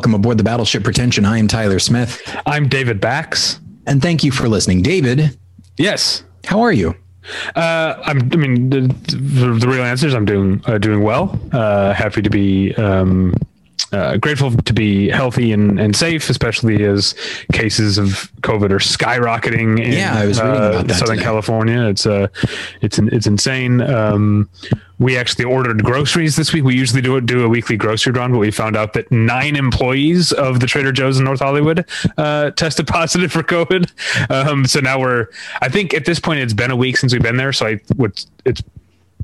Welcome aboard the Battleship Pretension. I am Tyler Smith. I'm David Bax. And thank you for listening. David. Yes. How are you? Uh, I'm, I mean, the, the, the, real answer is I'm doing uh, doing well. Uh, happy to be um, uh, grateful to be healthy and, and safe, especially as cases of COVID are skyrocketing in yeah, I was reading about that Southern today. California. It's uh, it's it's insane. Um, we actually ordered groceries this week. We usually do do a weekly grocery run, but we found out that nine employees of the Trader Joe's in North Hollywood uh, tested positive for COVID. Um, so now we're, I think at this point it's been a week since we've been there. So I would, it's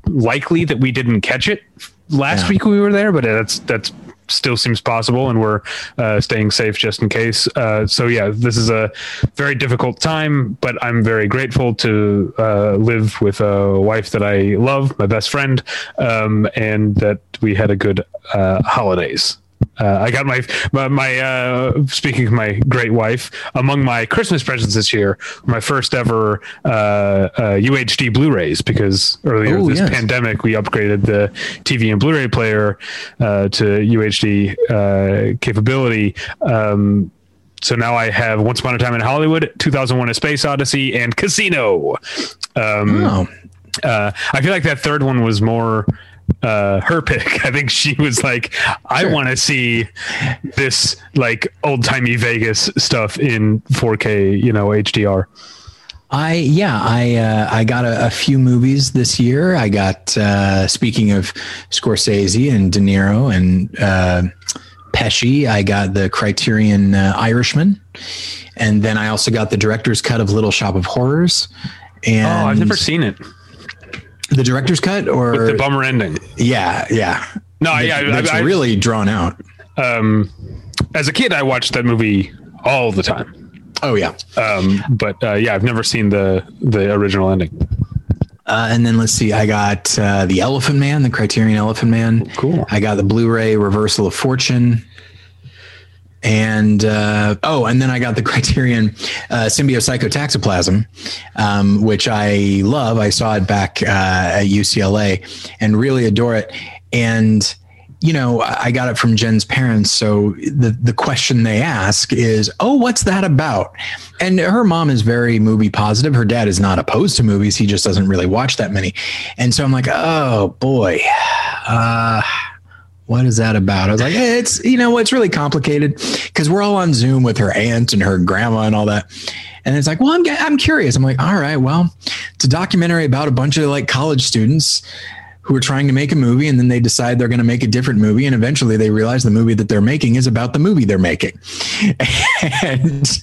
likely that we didn't catch it last Yeah. week we were there, but that's that's still seems possible, and we're uh, staying safe just in case. Uh, so yeah, this is a very difficult time, but I'm very grateful to uh, live with a wife that I love, my best friend, um, and that we had a good uh, holidays. Uh, I got my my, my uh, speaking of my great wife among my Christmas presents this year. My first ever uh, uh, UHD Blu-rays because earlier Oh, this yes. pandemic we upgraded the TV and Blu-ray player uh, to UHD uh, capability. Um, so now I have Once Upon a Time in Hollywood, 2001: A Space Odyssey, and Casino. Um, Oh, uh, I feel like that third one was more uh, her pick. I think she was like, I Sure. want to see this like old timey Vegas stuff in 4K, you know, HDR. I yeah I uh, I got a, a few movies this year. I got uh, speaking of Scorsese and De Niro and uh, Pesci. I got the Criterion uh, Irishman, and then I also got the director's cut of Little Shop of Horrors. And Oh, I've never seen it. The director's cut, or The bummer ending. yeah, yeah. No, That- yeah, I- that's I- really drawn out. Um, as a kid, I watched that movie all the time. Oh yeah. Um, but uh, yeah, I've never seen the the original ending. Uh, and then let's see, I got uh, the Elephant Man, the Criterion Elephant Man. Cool. I got the Blu-ray Reversal of Fortune, and uh, oh, and then I got the Criterion uh, Symbiopsychotaxiplasm, um, which I love. I saw it back uh, at UCLA and really adore it. And you know, I I got it from Jen's parents. So the the question they ask is, "Oh, what's that about?" And her mom is very movie positive. Her dad is not opposed to movies. He just doesn't really watch that many. And so I'm like, "Oh boy, uh, what is that about?" I was like, eh, "It's you know, it's really complicated because we're all on Zoom with her aunt and her grandma and all that." And it's like, well, I'm, I'm curious. I'm like, all right, well, it's a documentary about a bunch of like college students who are trying to make a movie and then they decide they're going to make a different movie and eventually they realize the movie that they're making is about the movie they're making and,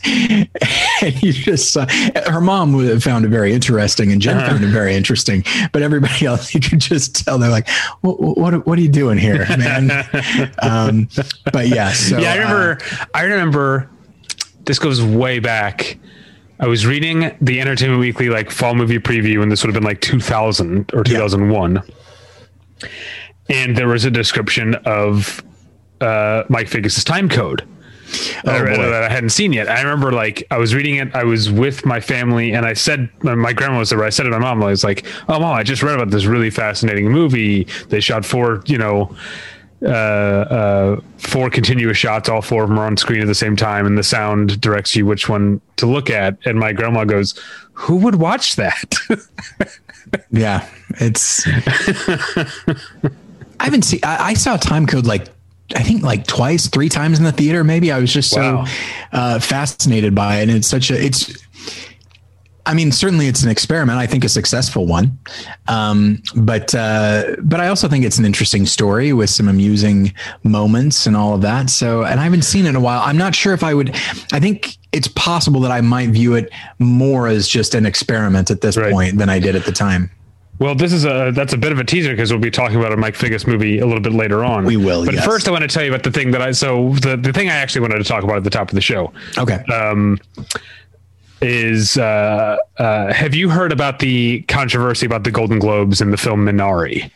and you just saw, her mom found it very interesting and jen found it very interesting but everybody else you could just tell they're like what what, what are you doing here man um, but yeah so yeah, I uh, remember. I remember. This goes way back. I was reading the Entertainment Weekly like fall movie preview, and this would have been like 2000 or 2001. And there was a description of uh, Mike Figgis' Timecode. that I Oh, boy. that I hadn't seen yet. I remember like I was reading it. I was with my family, and I said my my grandma was there. I said to my mom, I was like, "Oh, mom, I just read about this really fascinating movie. They shot four, you know, uh, uh, four continuous shots. All four of them are on screen at the same time, and the sound directs you which one to look at." And my grandma goes, "Who would watch that?" yeah it's i haven't seen I, I saw Timecode like I think like twice, three times in the theater. Maybe I was just Wow. so uh, fascinated by it, and it's such a it's. I mean, certainly it's an experiment. I think a successful one, um, but uh, but I also think it's an interesting story with some amusing moments and all of that. So, and I haven't seen it in a while. I'm not sure if I would. I think it's possible that I might view it more as just an experiment at this Right. point than I did at the time. Well, this is a that's a bit of a teaser because we'll be talking about a Mike Figgis movie a little bit later on. We will, But yes. first, I want to tell you about the thing that I so the the thing I actually wanted to talk about at the top of the show Okay. um, is uh, uh, have you heard about the controversy about the Golden Globes and the film Minari?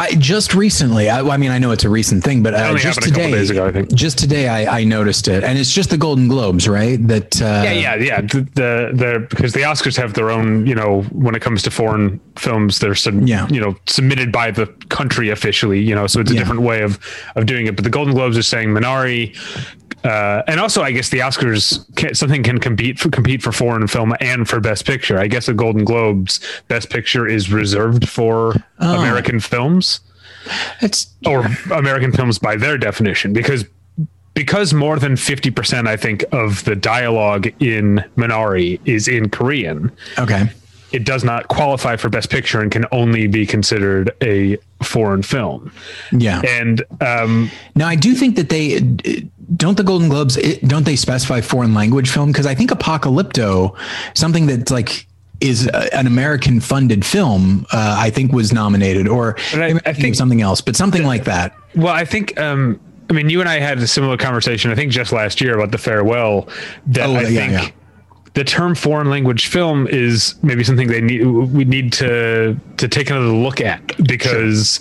I just recently. I, I mean, I know it's a recent thing, but uh, just happened a couple today, ago, I think. just today, I, I noticed it, and it's just the Golden Globes, right? That uh, Yeah, yeah, yeah. The, the the because the Oscars have their own, you know, when it comes to foreign films, they're sub, Yeah. you know submitted by the country officially, you know, so it's a Yeah. different way of of doing it. But the Golden Globes are saying Minari, uh, and also I guess the Oscars can, something can compete for compete for foreign film and for Best Picture. I guess the Golden Globes Best Picture is reserved for Oh. American films It's or American films by their definition because because more than 50% I think of the dialogue in Minari is in Korean okay. It does not qualify for best picture and can only be considered a foreign film Yeah. and um Now, I do think that they don't the Golden Globes don't they specify foreign language film because I think Apocalypto, something that's like is an American funded film, uh, I think was nominated, or I- I think- something else, but something like that. well i think um i mean you and i had a similar conversation i think just last year about the farewell that Oh, i yeah, think yeah. The term foreign language film is maybe something they need we need to to take another look at because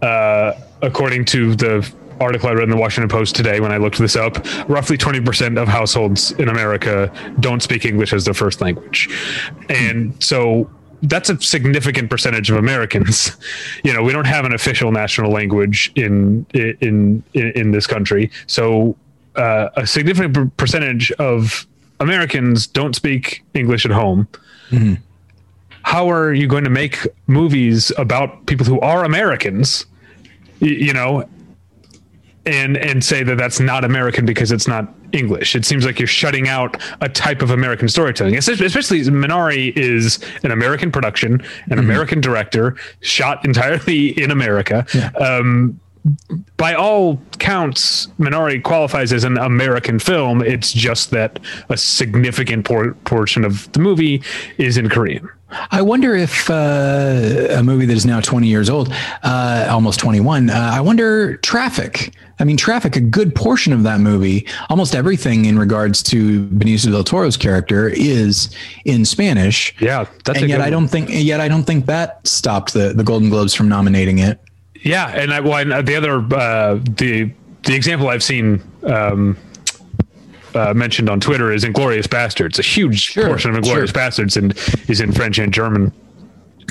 uh according to the article I read in the Washington Post today when I looked this up, roughly 20% of households in America don't speak English as their first language. And so that's a significant percentage of Americans. You know, we don't have an official national language in in in, in this country. So uh, a significant percentage of Americans don't speak English at home. How are you going to make movies about people who are Americans? y- You know, and and say that that's not American because it's not English. It seems like you're shutting out a type of American storytelling. Especially Minari is an American production, an American director, shot entirely in America. Um, by all counts, Minari qualifies as an American film. It's just that a significant por- portion of the movie is in Korean. I wonder if uh, a movie that is now 20 years old, uh, almost 21, uh, I wonder Traffic. I mean, Traffic, a good portion of that movie, almost everything in regards to Benicio del Toro's character is in Spanish. Yeah, that's a and yet good I don't think, yet I don't think that stopped the, the Golden Globes from nominating it. Yeah, and I, well, and the other uh, the the example I've seen um, uh, mentioned on Twitter is Inglourious Basterds. A huge portion of Inglourious sure. Basterds and is in French and German.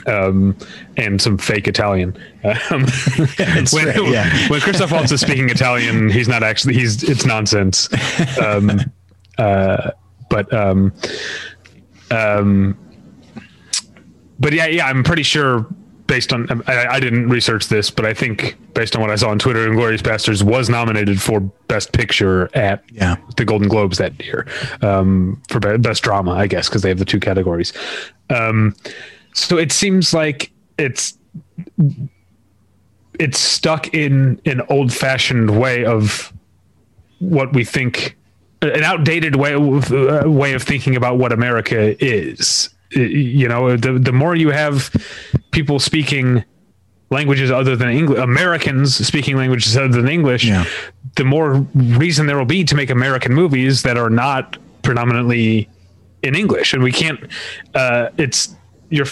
Um, and some fake Italian. Um, when, right, yeah. when Christoph Waltz is speaking Italian, he's not actually. He's it's nonsense. Um, uh, but um, um, but yeah, yeah, I'm pretty sure based on I, I didn't research this, but I think based on what I saw on Twitter, Inglourious Basterds was nominated for Best Picture at Yeah. the Golden Globes that year um, for Best Drama, I guess, because they have the two categories. Um, so it seems like it's it's stuck in an old fashioned way of what we think an outdated way of, uh, way of thinking about what America is. You know, the the more you have people speaking languages other than English, Americans speaking languages other than English, Yeah. the more reason there will be to make American movies that are not predominantly in English. And we can't. Uh, it's you're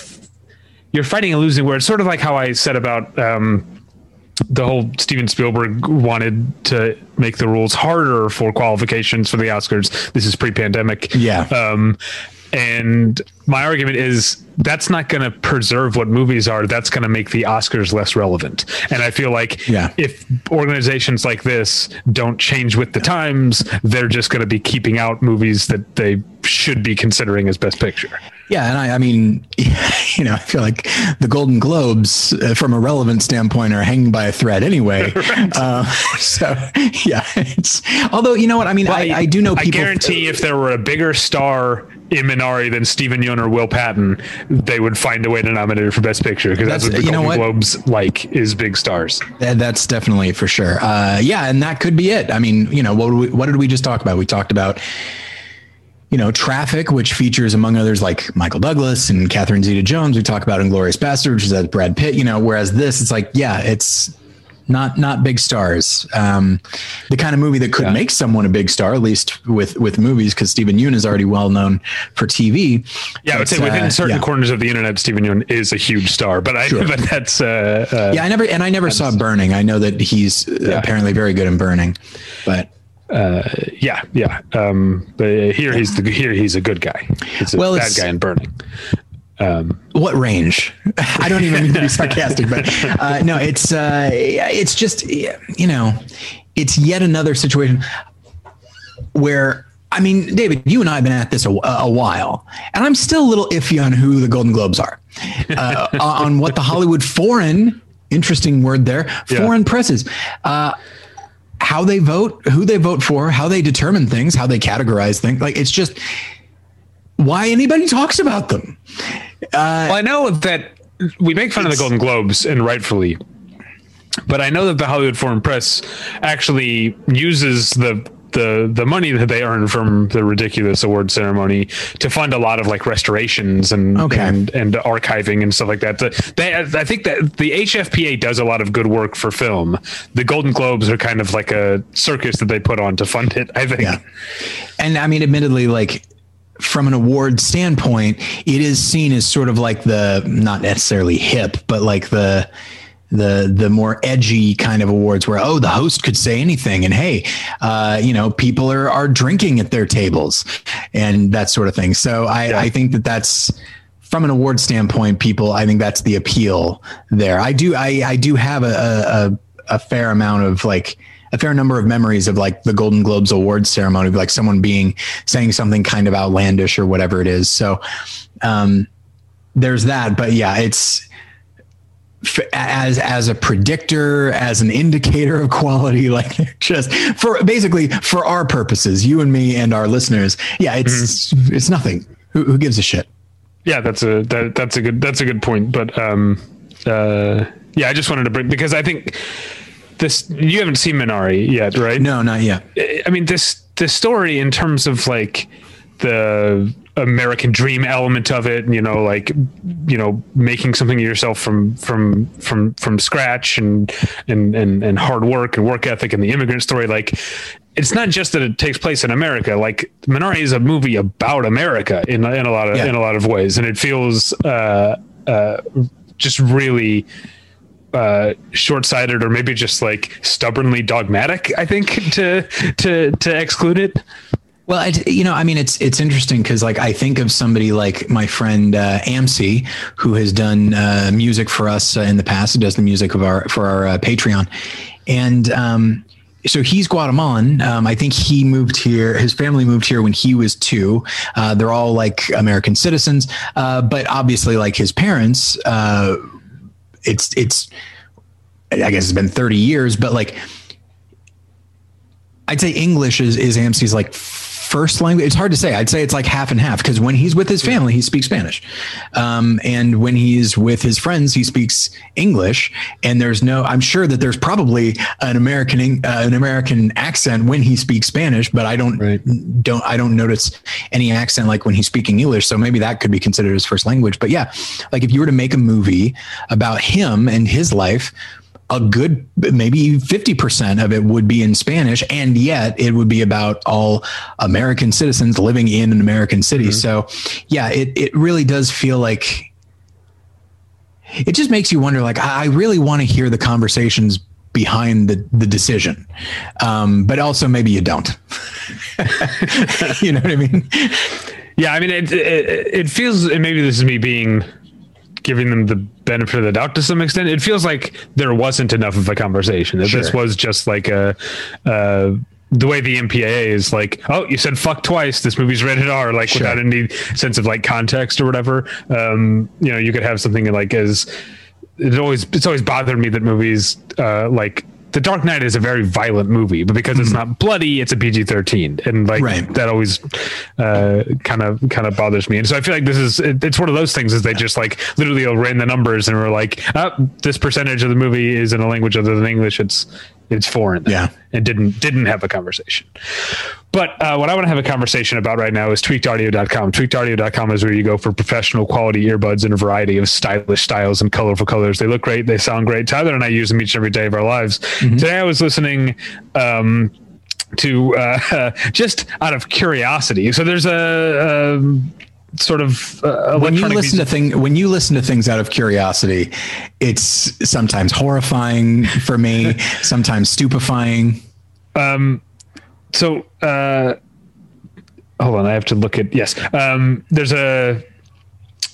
you're fighting a losing war. It's sort of like how I said about. Um, the whole Steven Spielberg wanted to make the rules harder for qualifications for the Oscars. This is pre-pandemic. Yeah. Um, and my argument is that's not going to preserve what movies are. That's going to make the Oscars less relevant. And I feel like Yeah. if organizations like this don't change with the times, they're just going to be keeping out movies that they should be considering as Best Picture. Yeah, and I, I mean, you know, I feel like the Golden Globes, uh, from a relevant standpoint, are hanging by a thread anyway. uh, so, yeah, it's although you know what I mean. I, I do know people. I guarantee if there were a bigger star in Minari than Steven Yeun or Will Patton, they would find a way to nominate it for Best Picture because that's, That's- what the you know Golden what? Globes like is big stars. That's definitely for sure. Uh, yeah, and that could be it. I mean, you know, what did we, what did we just talk about? We talked about, you know, Traffic, which features among others like Michael Douglas and Catherine Zeta-Jones. We talk about Inglourious Basterds, which is Brad Pitt. You know, whereas this, it's like, yeah, it's not not big stars. Um, the kind of movie that could yeah. make someone a big star, at least with with movies, because Steven Yeun is already well known for TV. Yeah, I would say within uh, certain yeah. corners of the internet, Steven Yeun is a huge star. But I, sure. but that's uh, uh, yeah. I never and I never saw Burning. I know that he's yeah. apparently very good in Burning, but. Uh, yeah, yeah. Um, but here he's the here he's a good guy. He's a well, bad guy in Burning. Um, what range? I don't even mean to be sarcastic, but uh, no, it's uh, it's just you know, it's yet another situation where I mean, David, you and I have been at this a, a while, and I'm still a little iffy on who the Golden Globes are, uh, on what the Hollywood foreign, interesting word there, foreign yeah. presses. Uh, how they vote, who they vote for, how they determine things, how they categorize things. Like it's just why anybody talks about them. Uh, well, I know that we make fun of the Golden Globes, and rightfully, but I know that the Hollywood Foreign Press actually uses the the the money that they earn from the ridiculous award ceremony to fund a lot of like restorations and okay. and, and archiving and stuff like that. The, they, I think that the HFPA does a lot of good work for film. The Golden Globes are kind of like a circus that they put on to fund it. I think. Yeah. And I mean, admittedly, like from an award standpoint, it is seen as sort of like the not necessarily hip, but like the the the more edgy kind of awards where oh the host could say anything and hey uh, you know people are are drinking at their tables and that sort of thing. So I yeah. I think that that's from an award standpoint, people I think that's the appeal there. I do I I do have a a, a fair amount of like a fair number of memories of like the Golden Globes awards ceremony, like someone being saying something kind of outlandish or whatever it is. So um, there's that, but yeah, it's as as a predictor, as an indicator of quality, like just for basically for our purposes, you and me and our listeners. Yeah, it's mm-hmm. it's nothing. Who, who gives a shit? Yeah, that's a that, that's a good that's a good point. But um, uh, yeah, I just wanted to bring because I think this you haven't seen Minari yet, right? No, not yet. I mean this the story in terms of like the American dream element of it, you know, like you know, making something of yourself from from from from scratch and and and and hard work and work ethic and the immigrant story, like it's not just that it takes place in America. Like Minari is a movie about America in in a lot of yeah. in a lot of ways, and it feels uh, uh, just really uh, short-sighted or maybe just like stubbornly dogmatic. I think to to to exclude it. Well, you know, I mean, it's it's interesting because like I think of somebody like my friend uh, Amsi, who has done uh, music for us uh, in the past. Who does the music of our for our uh, Patreon, and um, so he's Guatemalan. Um, I think he moved here. His family moved here when he was two. Uh, they're all like American citizens, uh, but obviously, like his parents uh, it's it's I guess it's been 30 years, but like I'd say English is is Amsi's like first language. It's hard to say. I'd say it's like half and half because when he's with his family, he speaks Spanish, um, and when he's with his friends, he speaks English. And there's no. I'm sure that there's probably an American uh, an American accent when he speaks Spanish, but I don't right. don't I don't notice any accent like when he's speaking English. So maybe that could be considered his first language. But yeah, like if you were to make a movie about him and his life a good maybe 50% of it would be in Spanish and yet it would be about all American citizens living in an American city. Mm-hmm. So yeah, it it really does feel like it just makes you wonder like I really want to hear the conversations behind the the decision. Um, but also maybe you don't. you know what I mean? Yeah, I mean it, it it feels and maybe this is me being giving them the benefit of the doubt to some extent. It feels like there wasn't enough of a conversation. That sure. this was just like a. Uh, the way the MPAA is like, oh, you said fuck twice. This movie's rated R, like sure. without any sense of like context or whatever. Um, you know, you could have something like as it always it's always bothered me that movies uh, like the Dark Knight is a very violent movie, but because mm-hmm. it's not bloody, it's a PG thirteen, and like right. that always kind of kind of bothers me. And so I feel like this is it, it's one of those things is they just like literally ran the numbers and were like, oh, this percentage of the movie is in a language other than English. It's It's foreign. Yeah. And didn't didn't have a conversation. But uh, what I want to have a conversation about right now is tweakedaudio.com. Tweakedaudio.com is where you go for professional quality earbuds in a variety of stylish styles and colorful colors. They look great. They sound great. Tyler and I use them each and every day of our lives. Today I was listening um, to uh, just out of curiosity. So there's a, a sort of uh, when you listen music- to thing when you listen to things out of curiosity, it's sometimes horrifying for me, sometimes stupefying. um so uh hold on i have to look at yes um there's a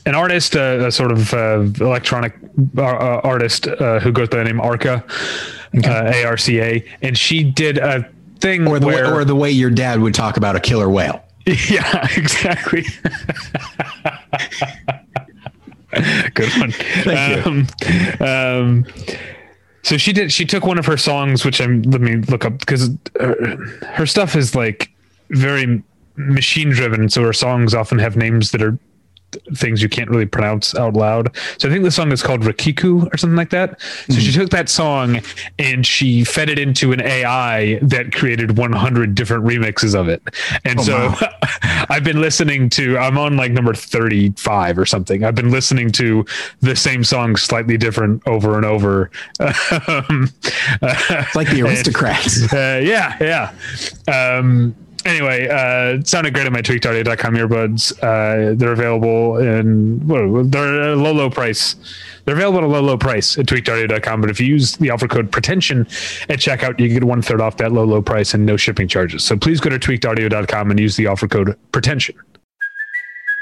an artist uh, a sort of uh, electronic uh, uh, artist uh, who goes by the name arca uh, arca and she did a thing Or the way, where or the way your dad would talk about a killer whale. yeah exactly. Good one. Thank um, um so she did she took one of her songs which i'm let me look up because her, her stuff is like very machine driven so her songs often have names that are things you can't really pronounce out loud so i think the song is called Riquiquí or something like that so she took that song and she fed it into an ai that created 100 different remixes of it and so wow. I've been listening to I'm on like number 35 or something. I've been listening to the same song slightly different over and over. Um, It's like the aristocrats. uh, yeah, yeah. Um, anyway, uh, sounded great on my tweakedaudio.com earbuds. Uh, they're available in what, they're at a low, low price. They're available at a low, low price at tweakedaudio.com. But if you use the offer code pretension at checkout, you get one third off that low, low price and no shipping charges. So please go to tweakedaudio.com and use the offer code pretension.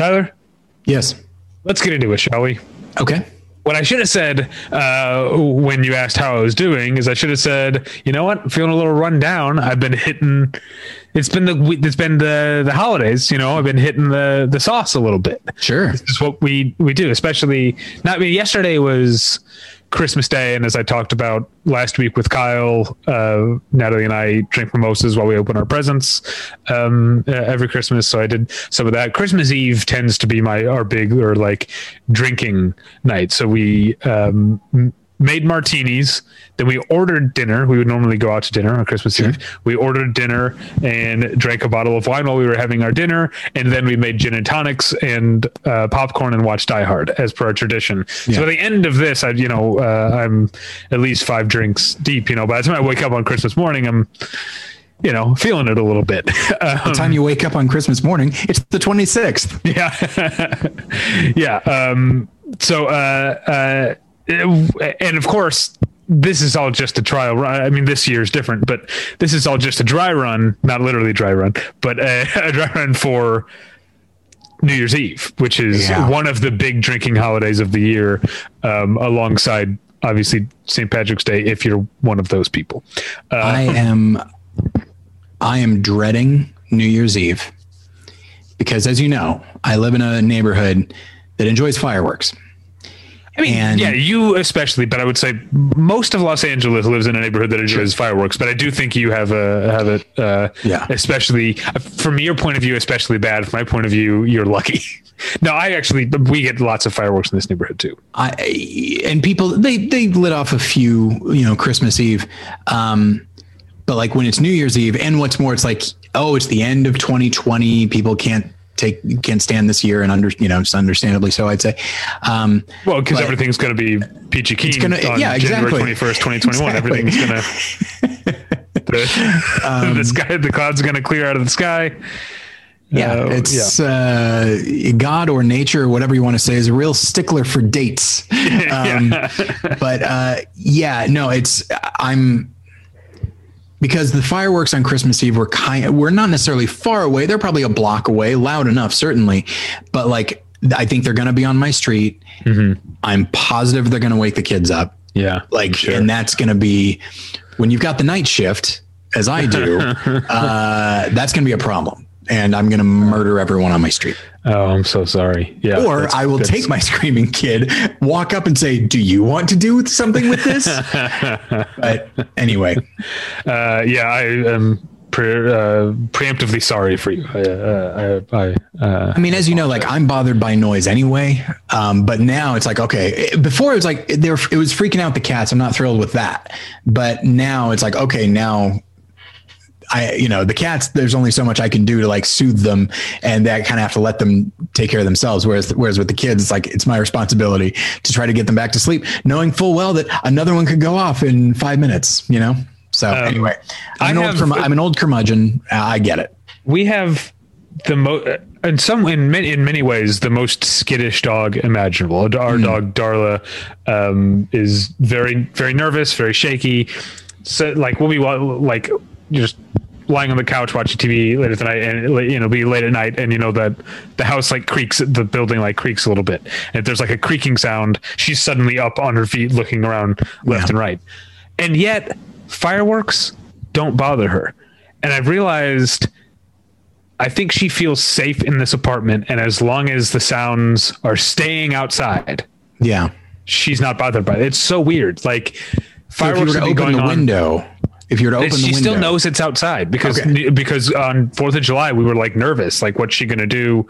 Tyler, yes. let's get into it, shall we? Okay. What I should have said uh, when you asked how I was doing is I should have said, you know what, I'm feeling a little run down. I've been hitting. It's been the it's been the the holidays. You know, I've been hitting the the sauce a little bit. Sure. This is what we we do, especially. Not I mean, yesterday was Christmas Day, and as I talked about last week with Kyle, uh, Natalie and I drink mimosas while we open our presents um, uh, every Christmas. So I did some of that. Christmas Eve tends to be my our big or like drinking night. So we um, made martinis. Then we ordered dinner. We would normally go out to dinner on Christmas Eve. We ordered dinner and drank a bottle of wine while we were having our dinner. And then we made gin and tonics and uh, popcorn and watched Die Hard as per our tradition. So Yeah. at the end of this, I, you know, uh, I'm at least five drinks deep. You know, by the time I wake up on Christmas morning, I'm, you know, feeling it a little bit. The Um, time you wake up on Christmas morning, it's the 26th. yeah yeah um so uh uh and of course this is all just a trial run. I mean, this year is different, but this is all just a dry run, not literally dry run, but a, a dry run for New Year's Eve, which is Yeah. one of the big drinking holidays of the year, um, alongside obviously St. Patrick's Day, if you're one of those people. Uh, I am I am dreading New Year's Eve because as you know, I live in a neighborhood that enjoys fireworks. I mean, And- yeah, you especially, but I would say most of Los Angeles lives in a neighborhood that enjoys fireworks. But I do think you have a have it, uh, Yeah. Especially from your point of view, especially bad. From my point of view, you're lucky. no, I actually we get lots of fireworks in this neighborhood too. I and people they they lit off a few, you know, Christmas Eve. Um but like when it's New Year's Eve and what's more it's like oh, it's the end of 2020, people can't take can't stand this year and under, you know, it's understandably so I'd say. Um Well, because everything's going to be peachy keen gonna- on yeah, January twenty first, twenty twenty one. Exactly. Everything's going to the, Um, the sky, the clouds are going to clear out of the sky. Yeah, Uh, it's uh, God or nature, or whatever you want to say, is a real stickler for dates. Um, but uh, yeah, no, it's I'm because the fireworks on Christmas Eve were kind. We're not necessarily far away. They're probably a block away, loud enough, certainly. But like, I think they're going to be on my street. I'm positive they're going to wake the kids up. Yeah, Like, sure. and that's going to be when you've got the night shift, as I do, uh, that's going to be a problem. And I'm going to murder everyone on my street. Oh, I'm so sorry. Yeah. Or I will that's- take my screaming kid, walk up and say, Do you want to do something with this? but anyway, Uh, yeah, I am pre- uh, preemptively sorry for you. I, uh, I, I, uh, I mean, as you know, like I'm bothered by noise anyway. Um, but now it's like, okay, before it was like, there, it was freaking out the cats. I'm not thrilled with that. But now it's like, okay, now I, you know, the cats, there's only so much I can do to like soothe them and that kind of have to let them take care of themselves. Whereas, whereas with the kids, it's like, it's my responsibility to try to get them back to sleep, knowing full well that another one could go off in five minutes, you know? So anyway, I'm, I an old have- curmu- I'm an old curmudgeon. I get it. we have the most, in some, in many, in many ways, the most skittish dog imaginable. Our dog Darla um, is very, very nervous, very shaky. So, like, we'll be like just lying on the couch watching TV late at night, and you know, be late at night, and you know that the house like creaks, the building like creaks a little bit, and if there's like a creaking sound, she's suddenly up on her feet, looking around left Yeah. and right, and yet fireworks don't bother her, and I've realized. I think she feels safe in this apartment, and as long as the sounds are staying outside, Yeah. she's not bothered by it. It's so weird. Like So if you fireworks were to open the on. If you were to open she the window, still knows it's outside because Okay. because on Fourth of July we were like nervous, like what's she gonna do?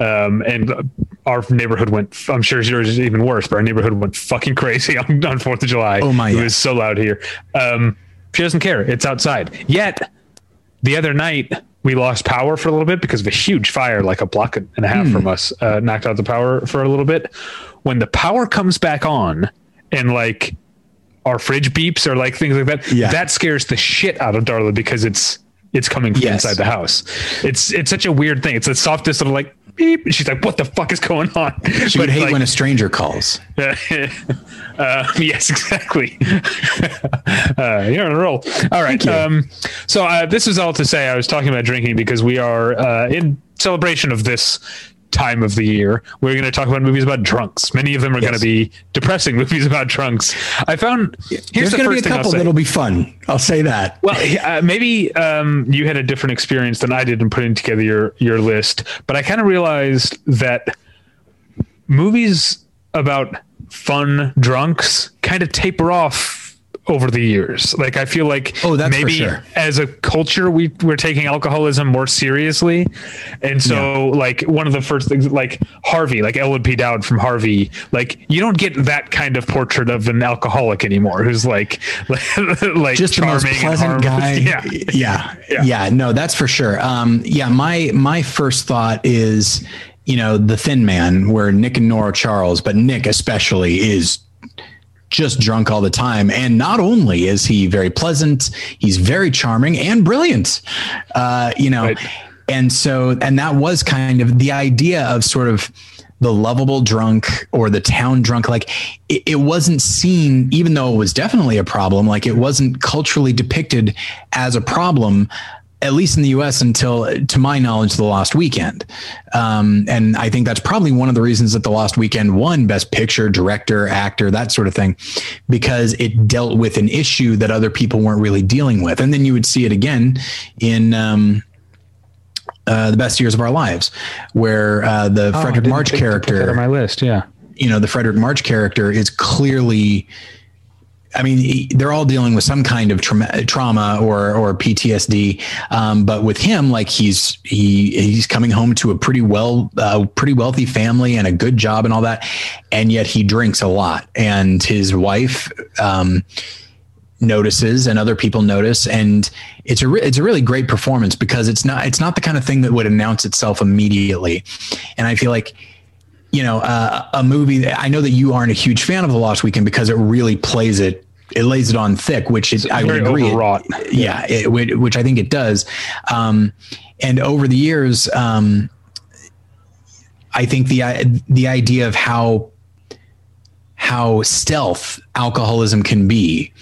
Um, and our neighborhood went. I'm sure yours is even worse, but our neighborhood went fucking crazy on on Fourth of July. Oh my, It yeah. was so loud here. Um, she doesn't care. It's outside. Yet the other night we lost power for a little bit because of a huge fire, like a block and a half Hmm. from us, uh, knocked out the power for a little bit. When the power comes back on, and like our fridge beeps or like things like that, Yeah. that scares the shit out of Darla because it's it's coming from Yes. inside the house. It's it's such a weird thing. It's the softest little like beep. And she's like, "What the fuck is going on?" She would hate like, when a stranger calls. uh, yes, exactly. uh, you're on a roll. All right. Um, so uh, this is all to say I was talking about drinking because we are uh, in celebration of this time of the year. We're going to talk about movies about drunks. Many of them are going to be depressing movies about drunks. I found here's the going to be a couple that'll be fun. I'll say that. Well, uh, maybe um, you had a different experience than I did in putting together your your list, but I kind of realized that movies about fun drunks kind of taper off over the years. Like I feel like Oh, that's maybe sure. as a culture we we're taking alcoholism more seriously, and so like one of the first things like Harvey, like Elwood P. Dowd from Harvey, like you don't get that kind of portrait of an alcoholic anymore who's like like Just the most charming pleasant guy. Yeah. yeah. Yeah. Yeah. No, that's for sure. Um, yeah. My, my first thought is, you know, the thin man where Nick and Nora Charles, but Nick especially is just drunk all the time. And not only is he very pleasant, he's very charming and brilliant. Uh, you know, Right. and so, and that was kind of the idea of sort of the lovable drunk or the town drunk. Like it, it wasn't seen, even though it was definitely a problem, like it wasn't culturally depicted as a problem. At least in the U.S., until to my knowledge, The last Weekend, um, and I think that's probably one of the reasons that The last Weekend won Best Picture, Director, Actor, that sort of thing, because it dealt with an issue that other people weren't really dealing with. And then you would see it again in um, uh, the best years of our lives, where uh, the Oh, Fredric March think to put that character, on my list. Yeah. you know, the Fredric March character is clearly. I mean, they're all dealing with some kind of trauma, trauma or or PTSD. Um, but with him, like he's he he's coming home to a pretty well, uh, pretty wealthy family and a good job and all that, and yet he drinks a lot. And his wife um, notices, and other people notice, and it's a re- it's a really great performance because it's not it's not the kind of thing that would announce itself immediately. And I feel like you know, uh, a movie. that- I know that you aren't a huge fan of The Lost Weekend because it really plays it. It lays it on thick, which is I would agree. it- yeah, it, which which I think it does. Um, and over the years, um, I think the the idea of how how stealth alcoholism can be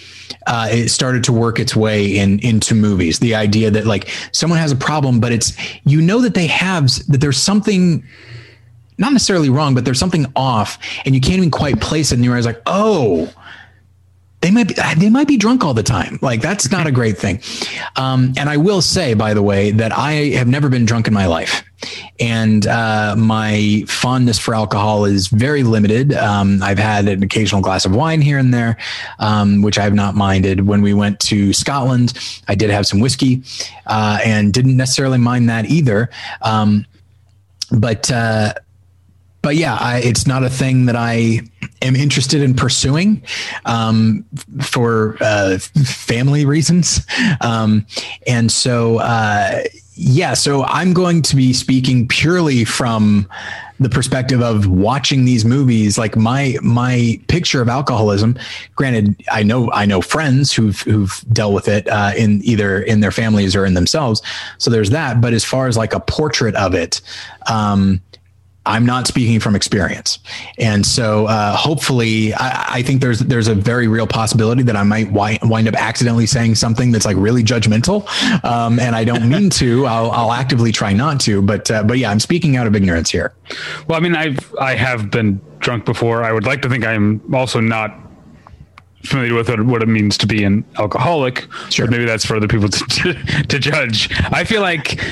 uh, it started to work its way in into movies the idea that like someone has a problem but it's you know that they have that there's something not necessarily wrong but there's something off and you can't even quite place it and you're like oh they might be they might be drunk all the time. Like that's not a great thing. Um, and I will say, by the way, that I have never been drunk in my life, and uh, my fondness for alcohol is very limited. Um, I've had an occasional glass of wine here and there, um, which I have not minded. When we went to Scotland, I did have some whiskey, uh, and didn't necessarily mind that either. Um, but uh, but yeah, I, it's not a thing that I am interested in pursuing um, for uh, family reasons. Um, and so, uh, yeah, so I'm going to be speaking purely from the perspective of watching these movies. Like my my picture of alcoholism granted i know i know friends who've who've dealt with it uh, in either in their families or in themselves. So there's that. But as far as like a portrait of it um, I'm not speaking from experience, and so uh, hopefully, I, I, think there's there's a very real possibility that I might wi- wind up accidentally saying something that's like really judgmental, um, and I don't mean to. I'll, I'll, actively try not to, but uh, but yeah, I'm speaking out of ignorance here. Well, I mean, I've I have been drunk before. I would like to think I'm also not familiar with what it means to be an alcoholic. Sure. But maybe that's for other people to, to, to judge. I feel like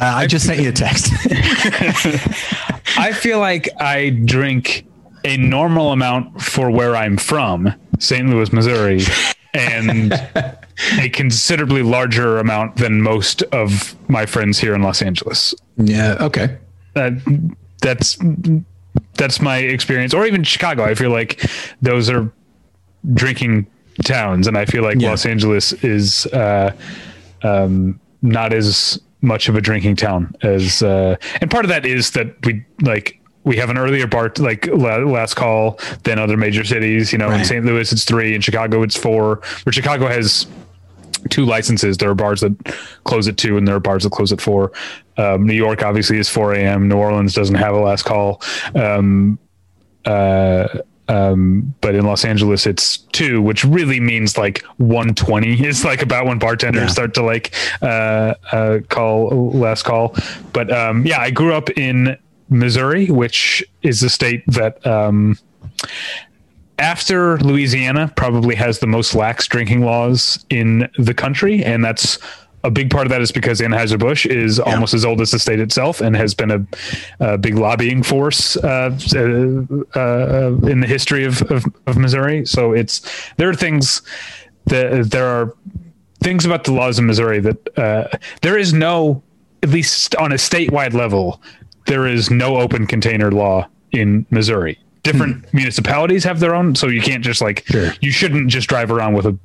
uh, I just sent you a text. I feel like I drink a normal amount for where I'm from, St. Louis, Missouri, and a considerably larger amount than most of my friends here in Los Angeles. Yeah. Okay. Uh, that's that's my experience, or even Chicago. I feel like those are drinking towns, and I feel like yeah. Los Angeles is uh, um, not as much of a drinking town as uh, and part of that is that we like we have an earlier bar like last call than other major cities you know right. in st louis it's three in chicago it's four where chicago has two licenses. There are bars that close at two and there are bars that close at four. Um, new york obviously is 4 a.m new orleans doesn't have a last call. Um, uh, um, but in Los Angeles, it's two, which really means like 120 is like about when bartenders yeah. start to like uh, uh, call last call. But um, yeah, I grew up in Missouri, which is a state that um, after Louisiana probably has the most lax drinking laws in the country, and that's a big part of that is because Anheuser-Busch is yeah. almost as old as the state itself and has been a, a big lobbying force uh, uh, uh, in the history of, of, of, Missouri. So it's there are things that there are things about the laws in Missouri that uh, there is no, at least on a statewide level, there is no open container law in Missouri different hmm. municipalities have their own so you can't just like sure. you shouldn't just drive around with a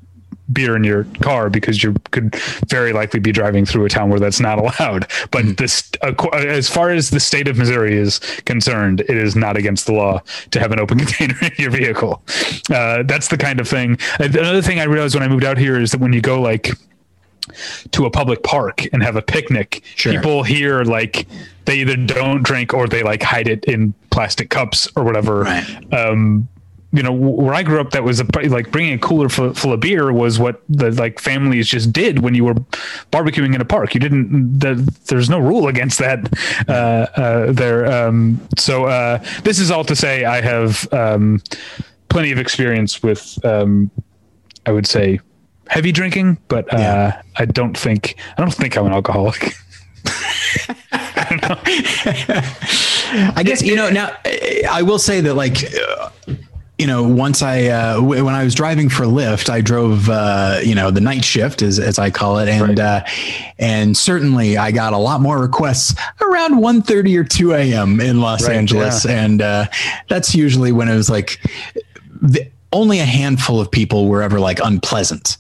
beer in your car because you could very likely be driving through a town where that's not allowed. But mm. this, as far as the state of Missouri is concerned, it is not against the law to have an open container in your vehicle. Uh, that's the kind of thing. Another thing I realized when I moved out here is that when you go like to a public park and have a picnic, sure. people here like they either don't drink or they like hide it in plastic cups or whatever. Right. Um, you know where I grew up, that was a, like bringing a cooler full, full, of beer was what the like families just did when you were barbecuing in a park. You didn't. The, there's no rule against that uh, uh, there. Um, so uh, this is all to say, I have um, plenty of experience with. Um, I would say heavy drinking, but uh, yeah. I don't think I don't think I'm an alcoholic. I, I guess you know now. I will say that like you know, once I uh, w- when I was driving for Lyft, I drove uh, you know the night shift as as I call it, and right. uh, and certainly I got a lot more requests around 1.30 or two a.m. in Los right, Angeles, yeah. and uh, that's usually when it was like. The, only a handful of people were ever like unpleasant.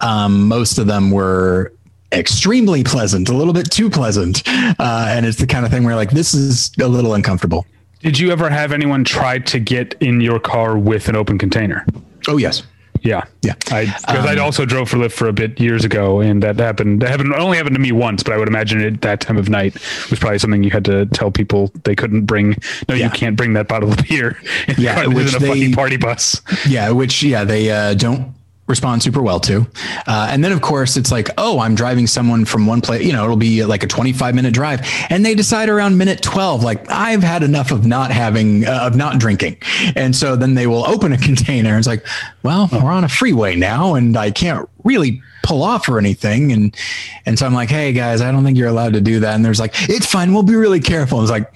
Um, most of them were extremely pleasant, a little bit too pleasant, uh, and it's the kind of thing where like this is a little uncomfortable. Did you ever have anyone try to get in your car with an open container? Oh yes. Yeah, yeah. I because um, I also drove for Lyft for a bit years ago, and that happened. That happened only happened to me once, but I would imagine it that time of night was probably something you had to tell people they couldn't bring. No, yeah. you can't bring that bottle of beer. yeah, which in a they, party bus. Yeah, which yeah they uh, don't respond super well to. Uh, and then, of course, it's like, oh, I'm driving someone from one place, you know, it'll be like a 25 minute drive. And they decide around minute 12, like, I've had enough of not having, uh, of not drinking. And so then they will open a container. And it's like, well, we're on a freeway now and I can't really pull off or anything. And, and so I'm like, hey guys, I don't think you're allowed to do that. And there's like, it's fine. We'll be really careful. It's like,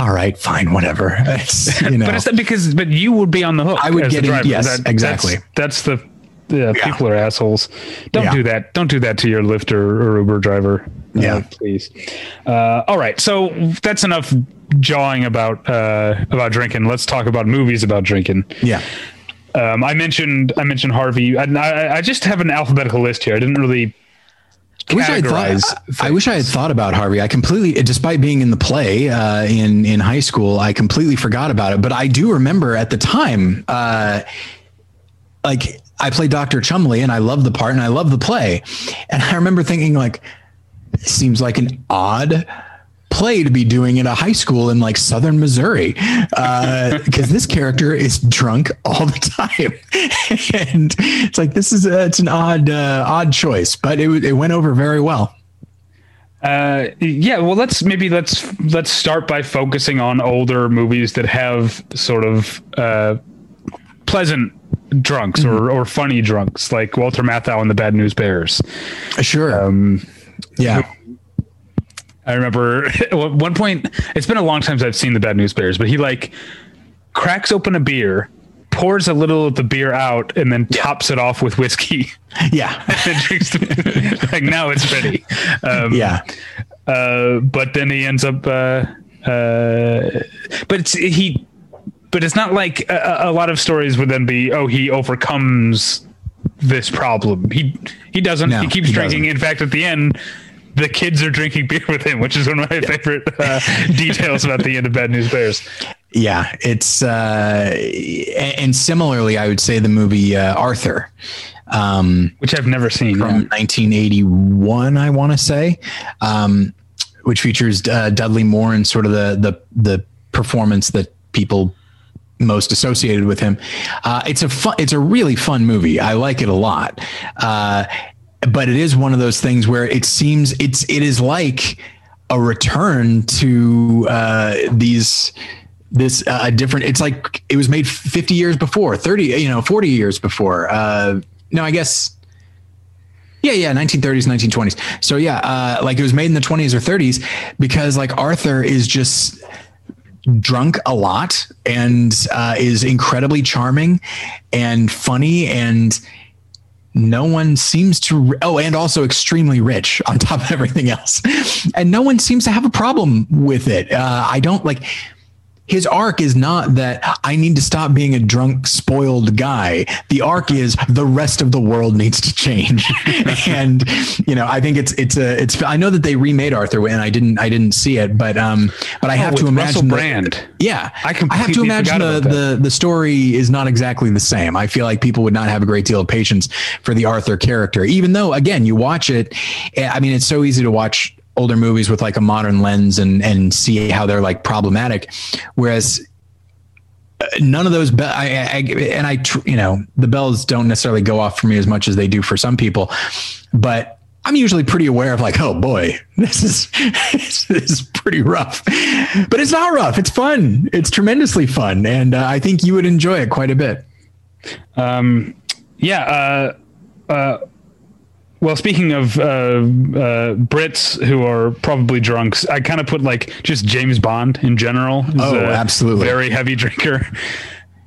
all right, fine, whatever. It's, you know, but it's because, but you would be on the hook. I would get driver. yes, exactly. That's, that's the. Yeah, people are assholes. Don't Yeah. do that. Don't do that to your Lyft or, or Uber driver. Uh, Yeah. please. Uh, all right, so that's enough jawing about uh, about drinking. Let's talk about movies about drinking. yeah. Um, I mentioned I mentioned Harvey. I, I, I just have an alphabetical list here. I didn't really. I wish I had thought. I wish I had thought about Harvey. I completely, despite being in the play uh, in in high school, I completely forgot about it. But I do remember at the time, uh, like I played Doctor Chumley, and I loved the part, and I loved the play, and I remember thinking like, seems like an odd play to be doing in a high school in like southern Missouri because this character is drunk all the time. And it's like this is a, it's an odd uh, odd choice but it, it went over very well. Uh, yeah, well, let's maybe let's let's start by focusing on older movies that have sort of uh, pleasant drunks or, or funny drunks, like Walter Matthau and the Bad News Bears. sure. Um, yeah I remember at one point. It's been a long time since I've seen the Bad News Bears, but he like cracks open a beer, pours a little of the beer out, and then tops it off with whiskey. yeah and drinks the, like now it's ready. Um, yeah uh, but then he ends up. Uh, uh, but it's he. But it's not like a, a lot of stories would then be, oh, he overcomes this problem. He he doesn't. No, he keeps he drinking. doesn't. In fact, at the end, the kids are drinking beer with him, which is one of my favorite uh, details about the end of Bad News Bears. yeah it's uh and similarly i would say the movie uh, arthur um Which I've never seen. from 1981, I want to say, um, which features uh, Dudley Moore and sort of the the the performance that people most associated with him. Uh, it's a fun, it's a really fun movie. I like it a lot, uh, but it is one of those things where it seems it's it is like a return to uh, these this uh, different it's like it was made 50 years before 30 you know 40 years before uh no i guess yeah, yeah, 1930s, 1920s. So yeah, uh, like it was made in the 20s or 30s because like Arthur is just drunk a lot and uh, is incredibly charming and funny and no one seems to oh and also extremely rich on top of everything else. And no one seems to have a problem with it. Uh, i don't like his arc is not that I need to stop being a drunk, spoiled guy. The arc is the rest of the world needs to change. and you know, I think it's it's a it's. I know that they remade Arthur, and I didn't I didn't see it, but um, but I have to imagine Russell Brand. yeah, I completely I have to imagine the, the the story is not exactly the same. I feel like people would not have a great deal of patience for the Arthur character, even though again you watch it. eh, I mean, it's so easy to watch older movies with like a modern lens and and see how they're like problematic, whereas uh, none of those be- I, I, and I you know the bells don't necessarily go off for me as much as they do for some people, but. I'm usually pretty aware of like, oh boy, this is this is pretty rough, but it's not rough. It's fun. It's tremendously fun, and uh, I think you would enjoy it quite a bit. Um, yeah. Uh, uh, well, speaking of uh, uh, Brits who are probably drunks, I kind of put like just James Bond in general. Oh, a absolutely. Very heavy drinker.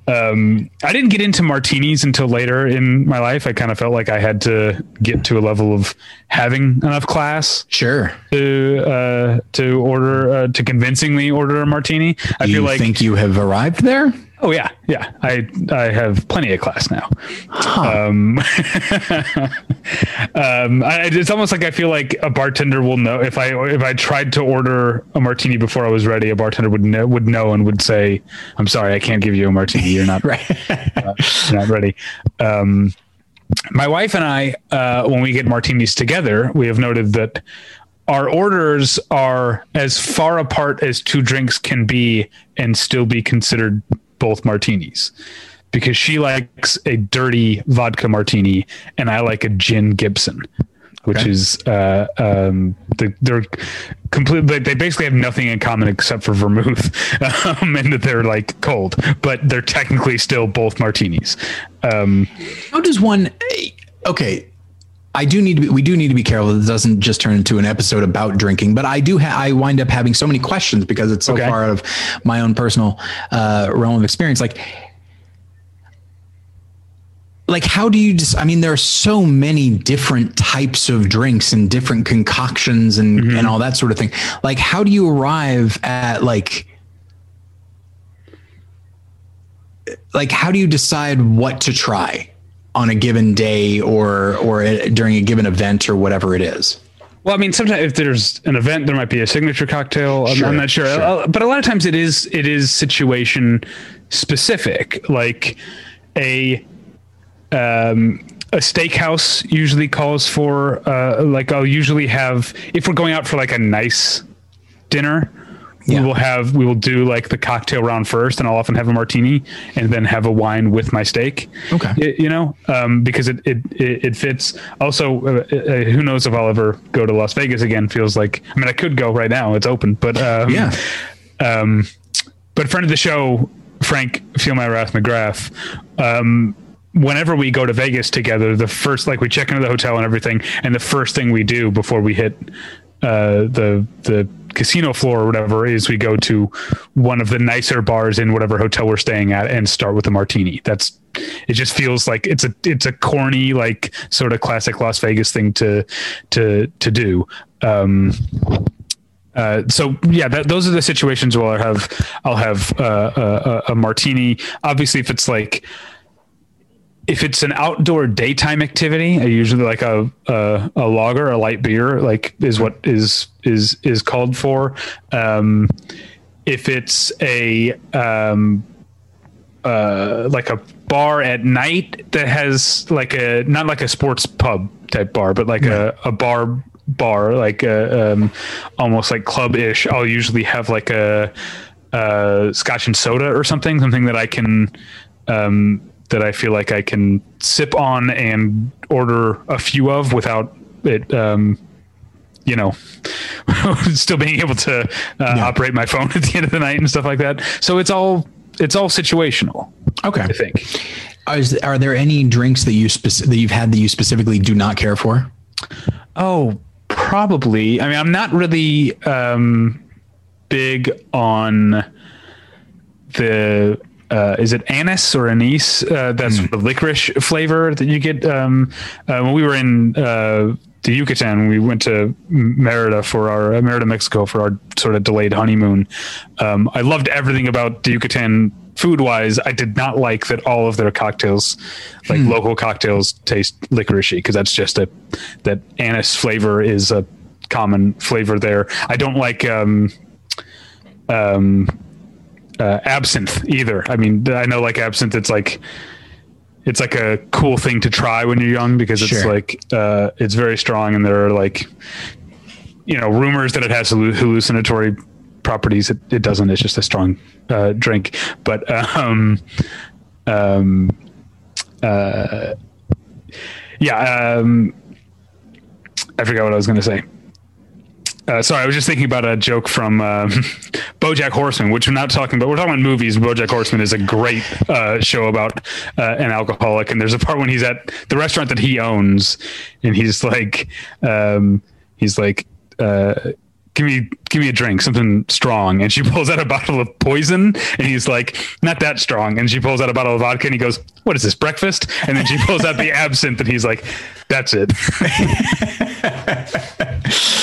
Um, I didn't get into martinis until later in my life. I kind of felt like I had to get to a level of having enough class Sure. to uh, to order uh, to convincingly order a martini. I Do feel you like think you have arrived there? Oh yeah, yeah. I I have plenty of class now. Um, um, I, it's almost like I feel like a bartender will know if I if I tried to order a martini before I was ready, a bartender would know would know and would say, "I'm sorry, I can't give you a martini. You're not Right. uh, you're not ready." Um, my wife and I, uh, when we get martinis together, we have noted that our orders are as far apart as two drinks can be and still be considered both martinis. because she likes a dirty vodka martini and I like a gin Gibson, which Okay. is uh, um, the, they're completely they basically have nothing in common except for vermouth, um, and that they're like cold, but they're technically still both martinis. Um, How does one? Okay, I do need to. Be, we do need to be careful. It doesn't just turn into an episode about drinking. But I do. Ha- I wind up having so many questions because it's so Okay. far out of my own personal uh, realm of experience. Like, like how do you just? I mean, there are so many different types of drinks and different concoctions and and all that sort of thing. Like, how do you arrive at like? like how do you decide what to try on a given day or or during a given event or whatever it is Well, I mean, sometimes if there's an event, there might be a signature cocktail. I'm, Sure, I'm not sure, sure. Uh, but a lot of times it is it is situation specific. Like a um, a steakhouse usually calls for uh, like I'll usually have if we're going out for like a nice dinner. Yeah. We will have we will do like the cocktail round first, and I'll often have a martini and then have a wine with my steak. Okay. Y- you know, um, because it, it it it fits. Also, uh, uh, who knows if I'll ever go to Las Vegas again? Feels like I mean I could go right now; it's open. But um, Yeah. Um, but friend of the show, Frank Feel My Wrath McGrath. Um, whenever we go to Vegas together, the first like we check into the hotel and everything, and the first thing we do before we hit uh, the the casino floor or whatever is we go to one of the nicer bars in whatever hotel we're staying at and start with a martini. That's it. Just feels like it's a it's a corny like sort of classic Las Vegas thing to to to do. Um, uh, so yeah, that, those are the situations where I'll have I'll have uh, a, a, a martini. Obviously, if it's like if it's an outdoor daytime activity, I usually like a, a a lager, a light beer, like is what is is is called for. Um, if it's a um, uh, like a bar at night that has like a not like a sports pub type bar, but like a, a bar bar, like a um, almost like club ish. I'll usually have like a, uh scotch and soda or something, something that I can um, that I feel like I can sip on and order a few of without it. Um, you know, still being able to uh, operate my phone at the end of the night and stuff like that. So it's all it's all situational. okay I think. Is, are there any drinks that you spec- that you've had that you specifically do not care for Oh, probably. I mean, I'm not really um, big on the. Uh, is it anise or anise? Uh, that's the licorice flavor that you get. Um, uh, when we were in uh, the Yucatan, we went to Merida for our uh, Merida, Mexico for our sort of delayed honeymoon. Um, I loved everything about the Yucatan food wise. I did not like that all of their cocktails, like local cocktails, taste licoricey because that's just a that anise flavor is a common flavor there. I don't like um, um, uh, absinthe either. I mean, I know like absinthe, it's like it's like a cool thing to try when you're young because it's Sure. like uh, it's very strong and there are like you know rumors that it has hallucinatory properties. It, it doesn't. It's just a strong uh, drink. But um, um, uh, yeah, um, I forgot what I was going to say. Uh, sorry, I was just thinking about a joke from um, BoJack Horseman, which we're not talking about. We're talking about movies. BoJack Horseman is a great uh, show about uh, an alcoholic, and there's a part when he's at the restaurant that he owns, and he's like, um, he's like, uh, "Give me, give me a drink, something strong." And she pulls out a bottle of poison, and he's like, "Not that strong." And she pulls out a bottle of vodka, and he goes, "What is this breakfast?" And then she pulls out the absinthe, and he's like, "That's it."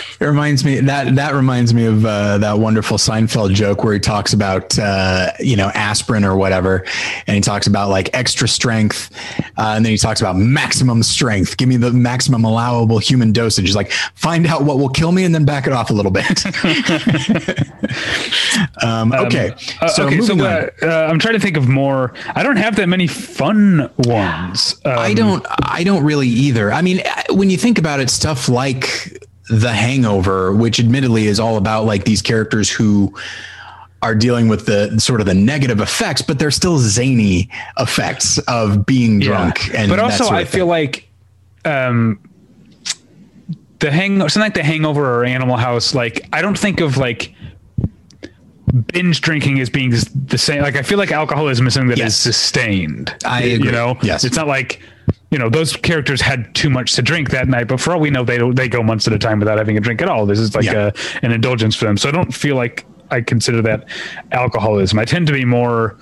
It reminds me that that reminds me of uh, that wonderful Seinfeld joke where he talks about uh, you know aspirin or whatever, and he talks about like extra strength, uh, and then he talks about maximum strength. Give me the maximum allowable human dosage. He's like, find out what will kill me, and then back it off a little bit. um, okay, Uh, so okay, so uh, uh, I'm trying to think of more. I don't have that many fun ones. Um, I don't I don't really either. I mean, when you think about it, stuff like The Hangover, which admittedly is all about like these characters who are dealing with the sort of the negative effects, but they're still zany effects of being drunk. Yeah. And but also, I feel like um, the hang something like the Hangover or Animal House. Like I don't think of like binge drinking as being the same. Like I feel like alcoholism is something that is Yes. sustained. I You know, Yes. it's not like. You know, those characters had too much to drink that night, but for all we know, they they go months at a time without having a drink at all. This is like Yeah. a, an indulgence for them. So I don't feel like I consider that alcoholism. I tend to be more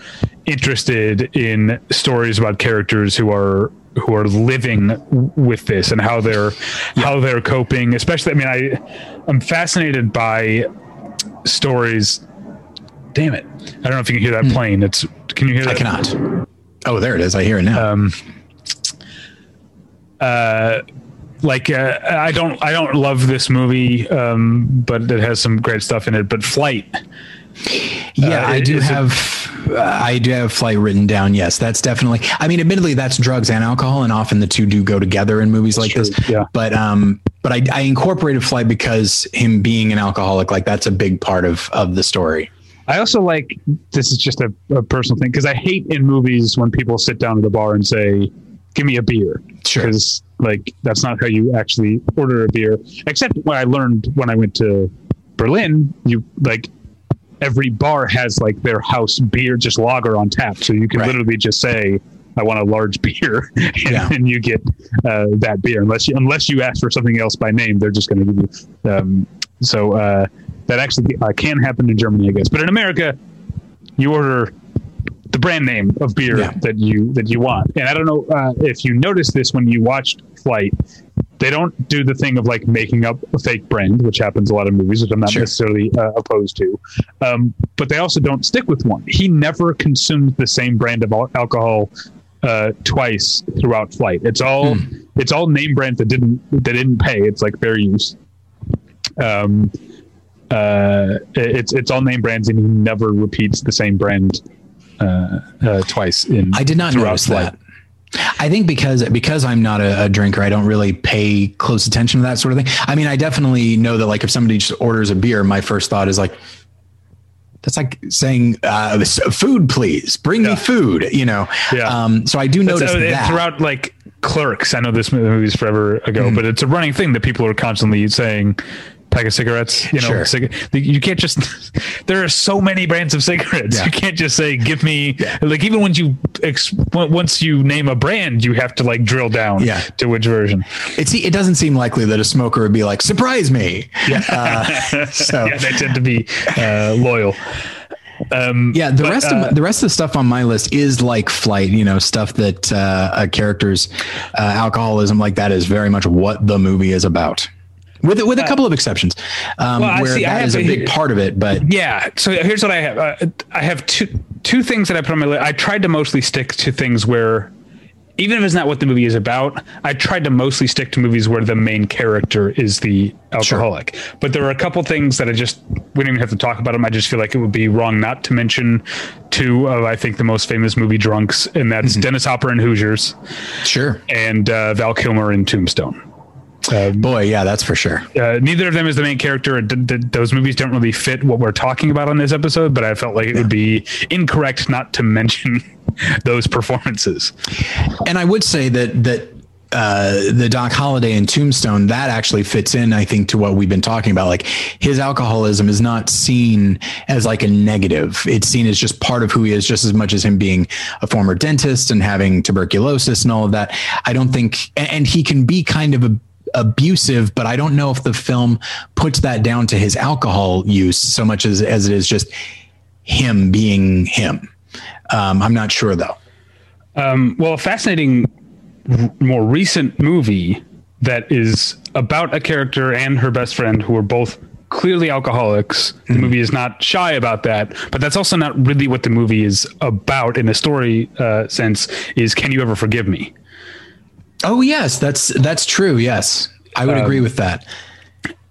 interested in stories about characters who are who are living with this and how they're how they're coping. Especially, I mean, I I'm fascinated by stories. Damn it! I don't know if you can hear that plane. It's can you hear that? I cannot. Oh, there it is. I hear it now. Um, like uh, I don't I don't love this movie, um, but it has some great stuff in it. But Flight, yeah, uh, I do it- have. uh, I do have flight written down. Yes, that's definitely. I mean, admittedly, that's drugs and alcohol, and often the two do go together in movies like true, this. yeah. But um, but I, I incorporated flight because him being an alcoholic, like that's a big part of of the story. I also like this is just a, a personal thing because I hate in movies when people sit down at a bar and say, "Give me a beer," Sure. because like that's not how you actually order a beer. Except what I learned when I went to Berlin, you like every bar has like their house beer, just lager on tap, so you can Right. literally just say. I want a large beer, and, Yeah. and you get uh, that beer. Unless you unless you ask for something else by name, they're just going to give you. Um, so uh, that actually uh, can happen in Germany, I guess. But in America, you order the brand name of beer Yeah. that you that you want. And I don't know uh, if you noticed this when you watched Flight. They don't do the thing of like making up a fake brand, which happens a lot of movies, which I'm not Sure. necessarily uh, opposed to. Um, but they also don't stick with one. He never consumed the same brand of al- alcohol uh, twice throughout Flight. It's all it's all name brands that didn't that didn't pay. It's like fair use. Um, uh, it's it's all name brands, and he never repeats the same brand uh, uh, twice in. I did not notice that. I think because because I'm not a, a drinker, I don't really pay close attention to that sort of thing. I mean, I definitely know that like if somebody just orders a beer, my first thought is like, that's like saying uh, food, please bring Yeah. me food. You know. Yeah. Um, so I do That's- notice uh, that. throughout like Clerks. I know this movie is forever ago, Mm-hmm. but it's a running thing that people are constantly saying. Pack of cigarettes, you know. Sure. Cig- you can't just. There are so many brands of cigarettes. Yeah. You can't just say, "Give me." Like even when you ex- once you name a brand, you have to like drill down Yeah. to which version. It's it doesn't seem likely that a smoker would be like, surprise me. Uh, so yeah, they tend to be uh, loyal. Um, Yeah, the but, rest uh, of the rest of the stuff on my list is like flight. You know, stuff that uh, a character's uh, alcoholism like that is very much what the movie is about. With with a couple of exceptions, um, well, where see, have is a big part of it. But Yeah. So here's what I have. Uh, I have two two things that I put on my list. I tried to mostly stick to things where, even if it's not what the movie is about, I tried to mostly stick to movies where the main character is the alcoholic. But there are a couple things that I just we don't even have to talk about them. I just feel like it would be wrong not to mention two of I think the most famous movie drunks, and that's Dennis Hopper in Hoosiers sure, and uh, Val Kilmer in Tombstone. Boy, yeah, that's for sure. Uh, neither of them is the main character. D- d- those movies don't really fit what we're talking about on this episode, but I felt like it would be incorrect not to mention those performances. And I would say that that uh, the Doc Holliday and Tombstone that actually fits in, I think, to what we've been talking about. Like his alcoholism is not seen as like a negative; it's seen as just part of who he is, just as much as him being a former dentist and having tuberculosis and all of that. I don't think, and, and he can be kind of a abusive but i don't know if the film puts that down to his alcohol use so much as as it is just him being him um, i'm not sure though Um, well, a fascinating, r- more recent movie that is about a character and her best friend who are both clearly alcoholics. The movie is not shy about that, but that's also not really what the movie is about in a story uh, sense. Is Can You Ever Forgive Me? Oh yes, that's that's true. Yes, I would agree with that.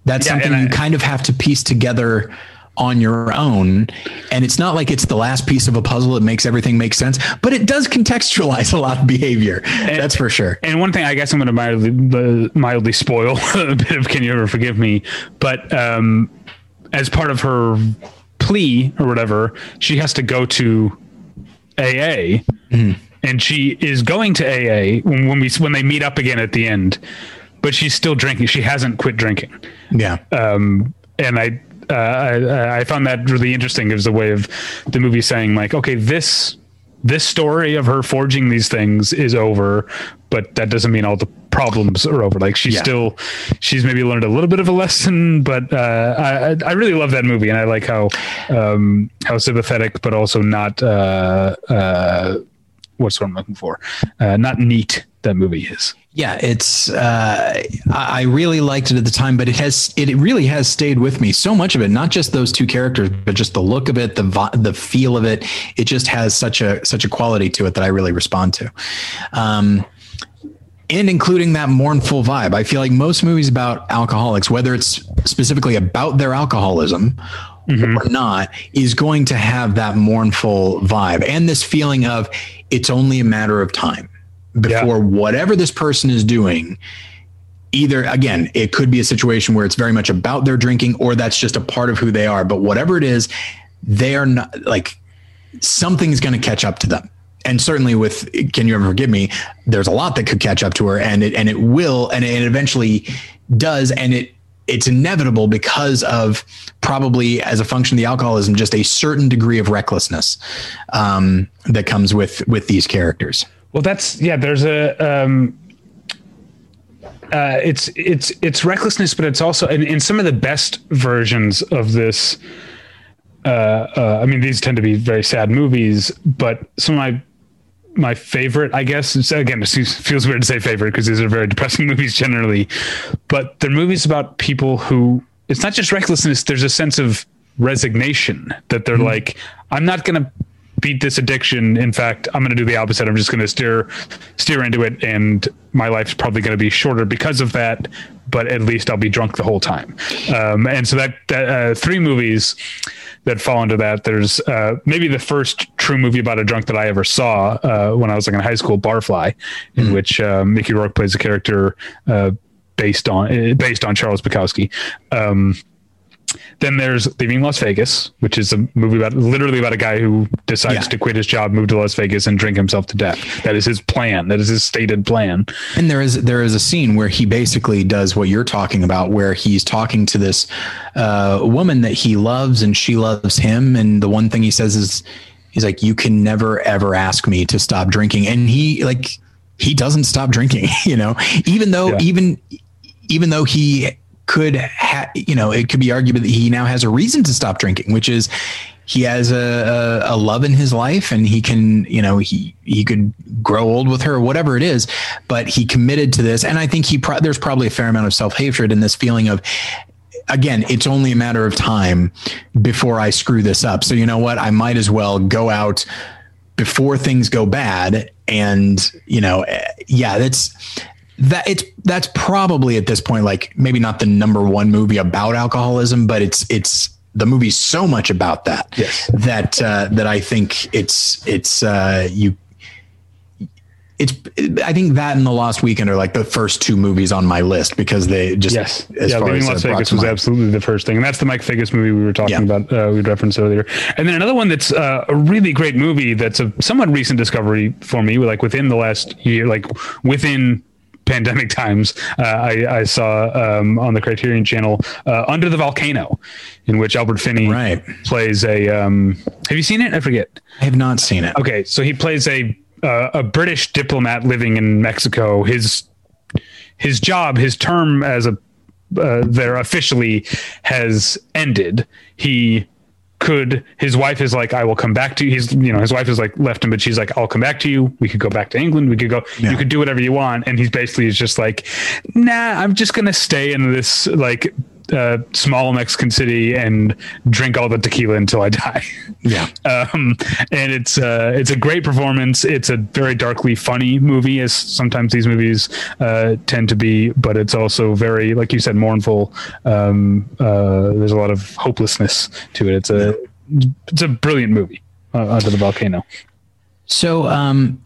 That's Um, yeah, something and you kind of have to piece together on your own, and it's not like it's the last piece of a puzzle that makes everything make sense, but it does contextualize a lot of behavior. that's for sure. And one thing, I guess I'm going to mildly, mildly spoil a bit of "Can You Ever Forgive Me," but um, as part of her plea or whatever, she has to go to AA, and she is going to AA when, when we when they meet up again at the end, but she's still drinking. She hasn't quit drinking Yeah. um, and I, uh, I I found that really interesting as a way of the movie saying like, okay, this this story of her forging these things is over, but that doesn't mean all the problems are over. Like she's Yeah. still, she's maybe learned a little bit of a lesson, but uh, I I- I really love that movie, and I like how um, how sympathetic, but also not uh, uh, what's what I'm looking for, uh, not neat that movie is. Yeah, it's. Uh, I really liked it at the time, but it has. It really has stayed with me. So much of it, not just those two characters, but just the look of it, the the feel of it. It just has such a such a quality to it that I really respond to. Um, and including that mournful vibe. I feel like most movies about alcoholics, whether it's specifically about their alcoholism Mm-hmm. or not, is going to have that mournful vibe and this feeling of it's only a matter of time before whatever this person is doing. Either again, it could be a situation where it's very much about their drinking, or that's just a part of who they are. But whatever it is, they are not like something's going to catch up to them. And certainly with Can You Ever Forgive Me, there's a lot that could catch up to her and it, and it will, and it eventually does. And it, it's inevitable because of probably as a function of the alcoholism, just a certain degree of recklessness um, that comes with, with these characters. Well, that's yeah. There's a um, uh, it's it's it's recklessness, but it's also in, in some of the best versions of this. Uh, uh, I mean, these tend to be very sad movies, but some of my my favorite, I guess, it's, again, it seems- feels weird to say favorite because these are very depressing movies generally, but they're movies about people who it's not just recklessness. There's a sense of resignation that they're mm-hmm. like, I'm not going to beat this addiction. In fact, I'm going to do the opposite. I'm just going to steer steer into it, and my life's probably going to be shorter because of that. But at least I'll be drunk the whole time. Um, and so that that uh, three movies that fall into that. There's uh, maybe the first true movie about a drunk that I ever saw uh, when I was like in high school, Barfly, in which uh, Mickey Rourke plays a character uh, based on uh, based on Charles Bukowski. Um, then there's Leaving Las Vegas, which is a movie about literally about a guy who decides Yeah. to quit his job, move to Las Vegas, and drink himself to death. That is his plan. That is his stated plan. And there is there is a scene where he basically does what you're talking about, where he's talking to this uh, woman that he loves, and she loves him. And the one thing he says is, he's like, "You can never ever ask me to stop drinking," and he like he doesn't stop drinking. You know, even though Yeah. even even though he could ha- you know it could be argued that he now has a reason to stop drinking which is he has a, a, a love in his life and he can you know he he could grow old with her whatever it is but he committed to this. And i think he pro- there's probably a fair amount of self-hatred in this feeling of again it's only a matter of time before i screw this up. So you know what? I might as well go out before things go bad and you know eh, yeah that's that it's that's probably at this point like maybe not the number one movie about alcoholism but it's it's the movie's so much about that Yes. that uh, that I think it's it's uh, you it's I think that and the Lost Weekend are like the first two movies on my list because they just Yes. as yeah, far Leaving as Las Vegas was mind. absolutely the first thing. And that's the Mike Figgis movie we were talking Yeah. about, uh, we referenced earlier. And then another one that's uh, a really great movie that's a somewhat recent discovery for me, like within the last year, like within pandemic times, uh, I, I saw um, on the Criterion channel uh, Under the Volcano, in which Albert Finney Right. plays a. Um, have you seen it? I forget. I have not seen it. Okay, so he plays a uh, a British diplomat living in Mexico. His his job, his term as a uh, there officially has ended. He could his wife is like I will come back to you. He's you know his wife is like left him, but she's like I'll come back to you. We could go back to England. We could go. Yeah. You could do whatever you want. And he's basically is just like, nah, I'm just gonna stay in this like uh, small Mexican city and drink all the tequila until I die. Yeah. um, and it's uh, it's a great performance. It's a very darkly funny movie, as sometimes these movies uh, tend to be. But it's also very, like you said, mournful. Um, uh, there's a lot of hopelessness to it. It's a it's a brilliant movie. Uh, Under the volcano. So um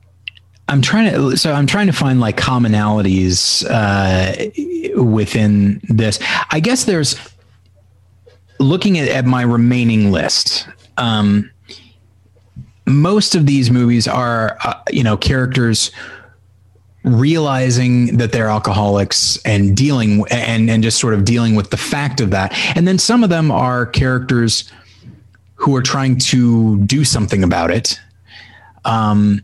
I'm trying to so I'm trying to find like commonalities uh within this. I guess there's looking at, at my remaining list, um, most of these movies are, uh, you know, characters realizing that they're alcoholics and dealing and and just sort of dealing with the fact of that. And then some of them are characters who are trying to do something about it. Um,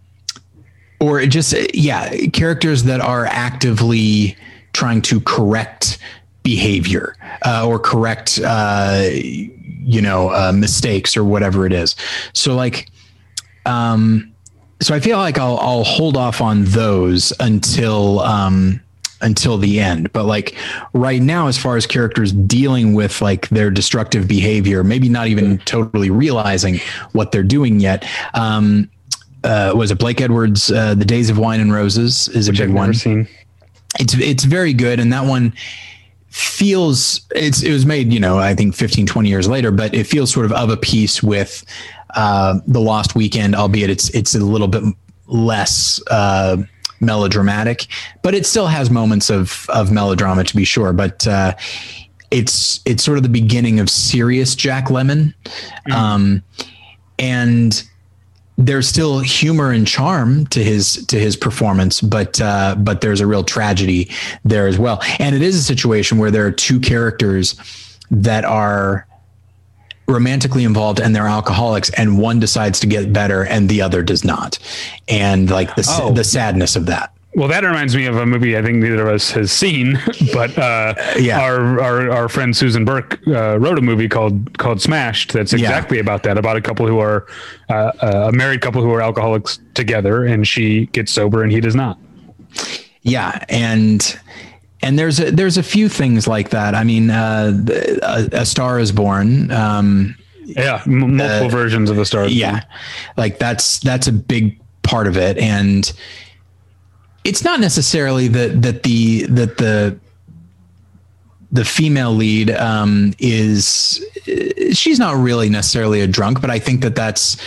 or just yeah, characters that are actively trying to correct behavior uh, or correct uh, you know uh, mistakes or whatever it is. So like um so I feel like I'll I'll hold off on those until um until the end. But like right now, as far as characters dealing with like their destructive behavior, maybe not even totally realizing what they're doing yet. Um, uh, was it Blake Edwards? Uh, the Days of Wine and Roses is a Which big one. seen. It's it's very good, and that one feels it's it was made you know I think 15 20 years later, but it feels sort of of a piece with uh, the Lost Weekend, albeit it's it's a little bit less. Uh, melodramatic but it still has moments of of melodrama to be sure but uh it's it's sort of the beginning of serious Jack Lemmon, um, and there's still humor and charm to his to his performance, but uh, but there's a real tragedy there as well. And it is a situation where there are two characters that are romantically involved and they're alcoholics and one decides to get better and the other does not and like the Oh. the sadness of that Well, that reminds me of a movie I think neither of us has seen, but uh, Yeah. our, our our friend Susan Burke uh, wrote a movie called called Smashed. That's Yeah. exactly about that, about a couple who are uh, a married couple who are alcoholics together, and she gets sober and he does not. Yeah, and and there's a, there's a few things like that. I mean, uh, a, a Star is Born. Um, Yeah, m- multiple versions of the stars. yeah, like that's that's a big part of it, and it's not necessarily that that the that the the female lead um, is she's not really necessarily a drunk, but I think that that's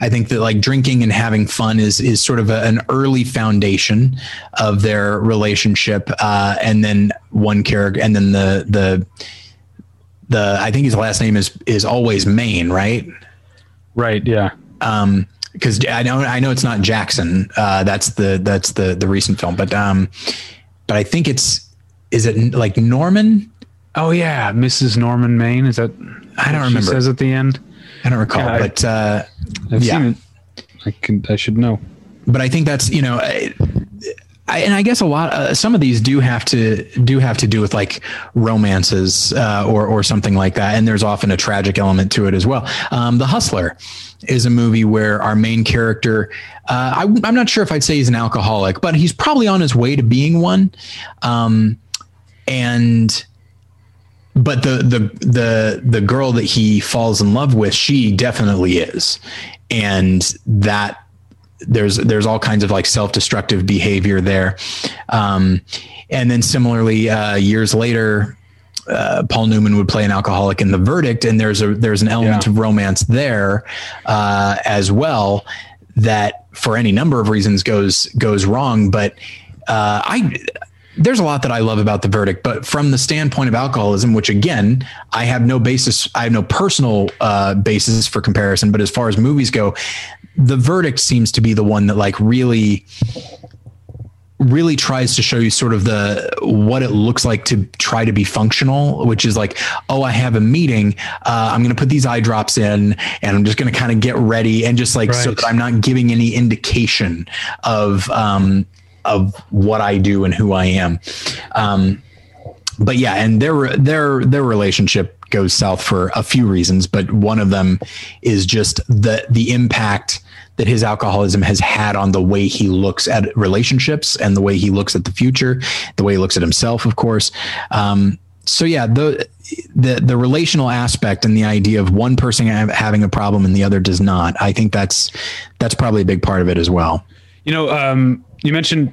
I think that like drinking and having fun is is sort of a, an early foundation of their relationship, uh, and then one character, and then the the the I think his last name is is always Maine, right? right. Yeah, um because I know I know it's not Jackson. Uh, that's the that's the the recent film, but um, but I think it's is it like Norman? Oh yeah, Mrs. Norman Maine. Is that? I don't remember. Says at the end. I don't recall, Yeah, I- but uh, I've Yeah. seen it. I can. I should know. but I think that's you know. I, I, and I guess a lot, uh, some of these do have to do have to do with like romances uh, or or something like that, and there's often a tragic element to it as well. Um, the Hustler is a movie where our main character, uh, I, I'm not sure if I'd say he's an alcoholic, but he's probably on his way to being one, um, and but the the the the girl that he falls in love with, she definitely is, and that there's there's all kinds of like self-destructive behavior there um, and then similarly uh, years later uh, Paul Newman would play an alcoholic in The Verdict, and there's a there's an element Yeah. of romance there uh, as well that, for any number of reasons, goes goes wrong. But uh, I there's a lot that I love about The Verdict, but from the standpoint of alcoholism, which again I have no basis, I have no personal uh, basis for comparison. But as far as movies go, The Verdict seems to be the one that like really really tries to show you sort of the what it looks like to try to be functional which is like oh i have a meeting uh, i'm going to put these eye drops in and i'm just going to kind of get ready and just like so that i'm not giving any indication of um of what i do and who i am. Um but yeah and their their their relationship goes south for a few reasons but one of them is just the the impact that his alcoholism has had on the way he looks at relationships and the way he looks at the future the way he looks at himself of course. Um so yeah the the the relational aspect and the idea of one person having a problem and the other does not i think that's that's probably a big part of it as well. You know, um, you mentioned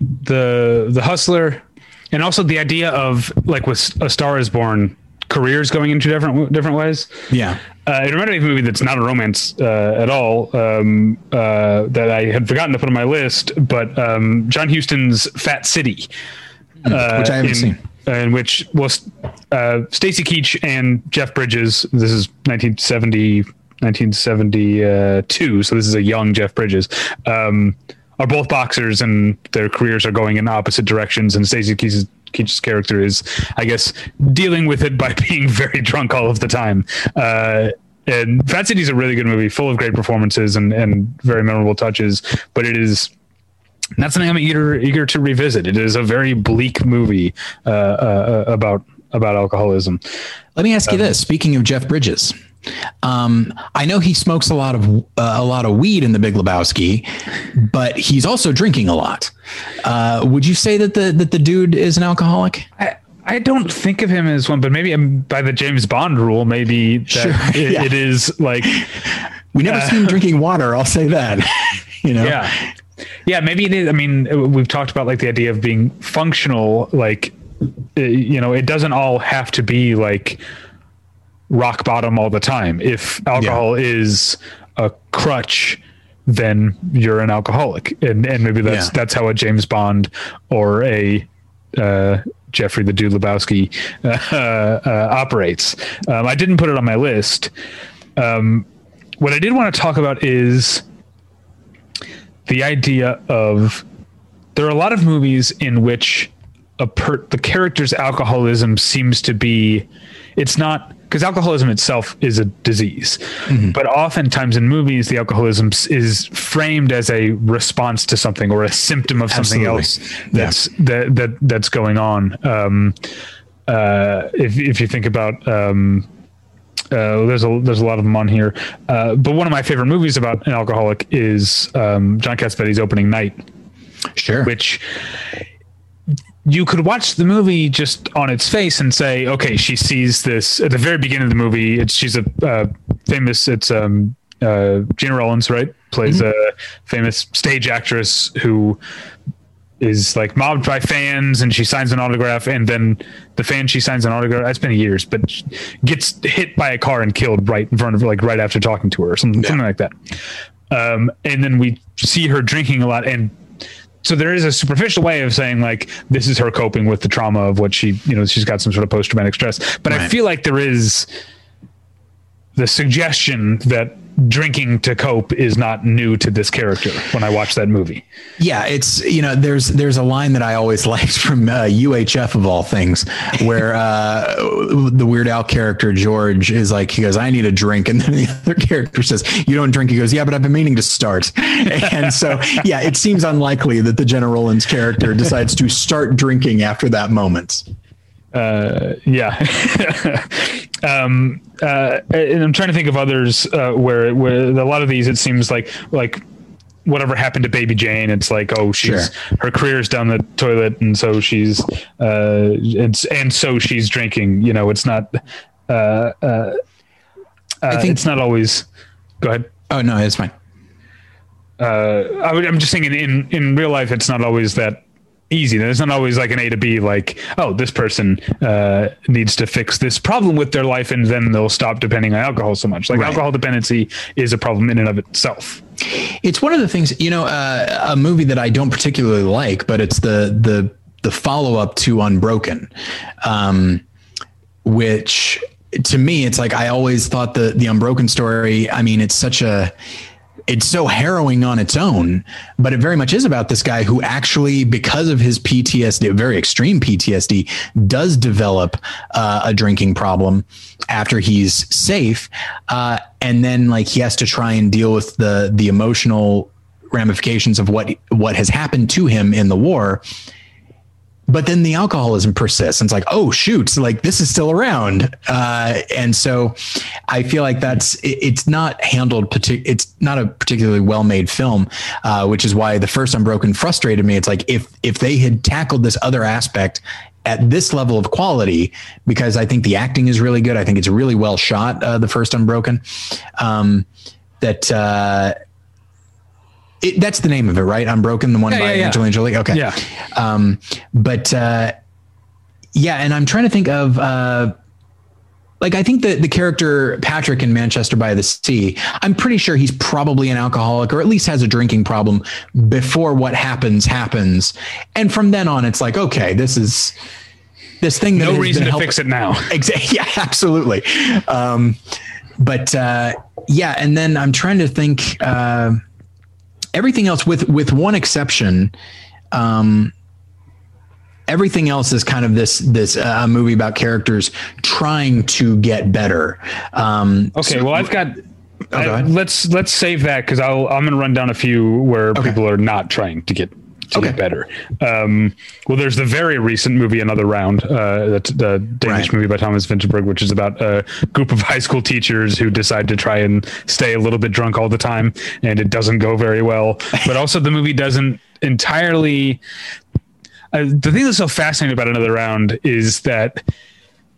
the the hustler, and also the idea of like with A Star Is Born, careers going into different different ways. yeah Uh, it reminded me of a movie that's not a romance uh, at all um, uh, that I had forgotten to put on my list, but um, John Huston's Fat City, uh, which i haven't in- seen in which was uh, Stacy Keach and Jeff Bridges. This is 1970, 1972. So this is a young Jeff Bridges. Um, are both boxers and their careers are going in opposite directions. And Stacy Keach's, Keach's character is, I guess, dealing with it by being very drunk all of the time. Uh, and Fat City is a really good movie, full of great performances and, and very memorable touches. But it is not something I'm eager eager to revisit. It is a very bleak movie uh, uh, about about alcoholism. Let me ask you this: Speaking of Jeff Bridges, um, I know he smokes a lot of uh, a lot of weed in The Big Lebowski, but he's also drinking a lot. Uh, would you say that the that the dude is an alcoholic? I, I don't think of him as one, but maybe um, by the James Bond rule, maybe that Sure, it, yeah. it is like We never see him drinking water. I'll say that. you know. yeah yeah maybe it is i mean we've talked about like the idea of being functional like uh, you know it doesn't all have to be like rock bottom all the time if alcohol is a crutch then you're an alcoholic and and maybe that's Yeah. that's how a james bond or a uh Jeffrey the Dude Lebowski uh, uh, operates. Um, I didn't put it on my list. Um, what I did want to talk about is the idea of there are a lot of movies in which a per, the character's alcoholism seems to be it's not because alcoholism itself is a disease. But oftentimes in movies the alcoholism is framed as a response to something or a symptom of something Absolutely. else that's that, that that's going on. Um uh if if you think about um uh, there's a there's a lot of them on here, uh, but one of my favorite movies about an alcoholic is um, John Cassavetes' Opening Night, Sure. which you could watch the movie just on its face and say, okay, she sees this at the very beginning of the movie. It's she's a uh, famous. It's um, uh, Gena Rowlands, right? Plays a famous stage actress who is like mobbed by fans and she signs an autograph and then the fan she signs an autograph it's been years but gets hit by a car and killed right in front of like right after talking to her or something, something like that um, and then we see her drinking a lot and so there is a superficial way of saying like this is her coping with the trauma of what she you know she's got some sort of post-traumatic stress. But i feel like there is the suggestion that drinking to cope is not new to this character when i watch that movie Yeah, it's you know there's there's a line that I always liked from uh, UHF of all things, where uh, the Weird Al character George is like he goes, "I need a drink," and then the other character says, "You don't drink." He goes, "Yeah, but I've been meaning to start." And so yeah, it seems unlikely that the Jenna character decides to start drinking after that moment. Uh, yeah. um, uh, and I'm trying to think of others uh, where where a lot of these it seems like like whatever happened to Baby Jane. It's like oh she's her career's down the toilet, and so she's uh, it's and so she's drinking. You know, it's not. Uh, uh, uh, I think- it's not always. Go ahead. Oh no, it's fine. uh, I would, I'm just thinking in, in real life, it's not always that easy. There's not always like an A to B, like, oh, this person uh, needs to fix this problem with their life and then they'll stop depending on alcohol so much. Like Right. alcohol dependency is a problem in and of itself. It's one of the things, you know, uh, a movie that I don't particularly like, but it's the the the follow up to Unbroken, um, which to me, it's like I always thought the the Unbroken story. I mean, it's such a it's so harrowing on its own, but it very much is about this guy who actually, because of his PTSD, very extreme PTSD, does develop uh, a drinking problem after he's safe, uh, and then like he has to try and deal with the the emotional ramifications of what what has happened to him in the war but then the alcoholism persists. And it's like oh shoot like this is still around. Uh, and so i feel like that's it, it's not handled partic- it's not a particularly well made film uh, which is why the first unbroken frustrated me. It's like if if they had tackled this other aspect at this level of quality because i think the acting is really good i think it's really well shot uh, the first unbroken um, that uh, it, that's the name of it, right? Unbroken, the one Yeah, by yeah, yeah. Angelina Jolie. Okay. Yeah. Um, but uh, yeah, and I'm trying to think of uh, like I think the the character Patrick in Manchester by the Sea. I'm pretty sure he's probably an alcoholic or at least has a drinking problem before what happens happens, and from then on, it's like okay, this is this thing. That no reason to help- fix it now. Exactly. Yeah, absolutely. Um, but uh, yeah, and then I'm trying to think. Uh, everything else, with with one exception, um, everything else is kind of this this uh, movie about characters trying to get better. Um, Okay, well, I've got. go I- let's let's save that because I'll I'm going to run down a few where Okay. people are not trying to get to Okay. get better. Um, well, there's the very recent movie Another Round, uh, that's the Danish Right. movie by Thomas Vinterberg, which is about a group of high school teachers who decide to try and stay a little bit drunk all the time, and it doesn't go very well. But also, the movie doesn't entirely. Uh, the thing that's so fascinating about Another Round is that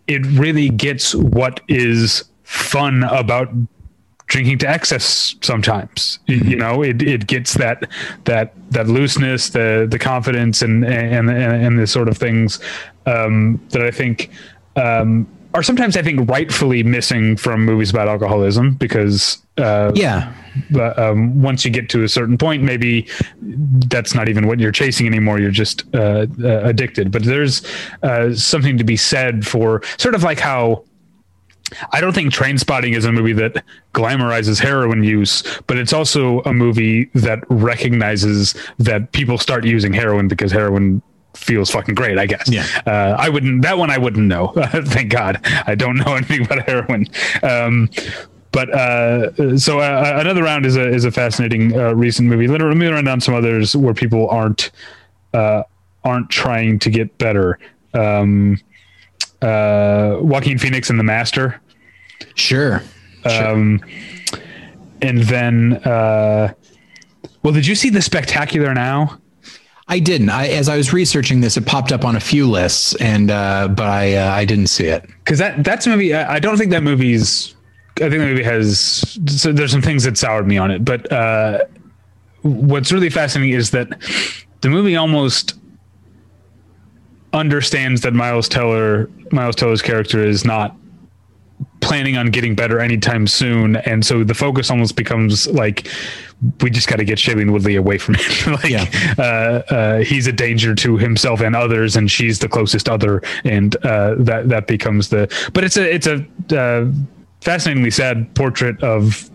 it really gets what is fun about drinking to excess sometimes Y- you know it, it gets that that that looseness the the confidence and and and, and the sort of things um that i think um are sometimes i think rightfully missing from movies about alcoholism because uh yeah, but um, once you get to a certain point, maybe that's not even what you're chasing anymore. You're just uh, uh, addicted. But there's uh, something to be said for sort of like how I don't think Trainspotting is a movie that glamorizes heroin use, but it's also a movie that recognizes that people start using heroin because heroin feels fucking great, I guess. Yeah. Uh, I wouldn't, that one I wouldn't know. Thank God. I don't know anything about heroin. Um, but uh, so uh, another round is a is a fascinating uh, recent movie. Let, let me run down some others where people aren't uh, aren't trying to get better. Um, uh, Joaquin Phoenix and The Master, sure. sure. um, and then uh, well, did you see the Spectacular Now? I didn't. I, as I was researching this, it popped up on a few lists, and uh, but I uh, I didn't see it. because that that's a movie. I, I don't think that movie's. I think the movie has. So there's some things that soured me on it, but uh, what's really fascinating is that the movie almost understands that Miles Teller, Miles Teller's character, is not planning on getting better anytime soon, and so the focus almost becomes like we just got to get Shailene Woodley away from him. like Yeah. uh, uh, he's a danger to himself and others, and she's the closest other, and uh, that that becomes the. But it's a it's a uh, fascinatingly sad portrait of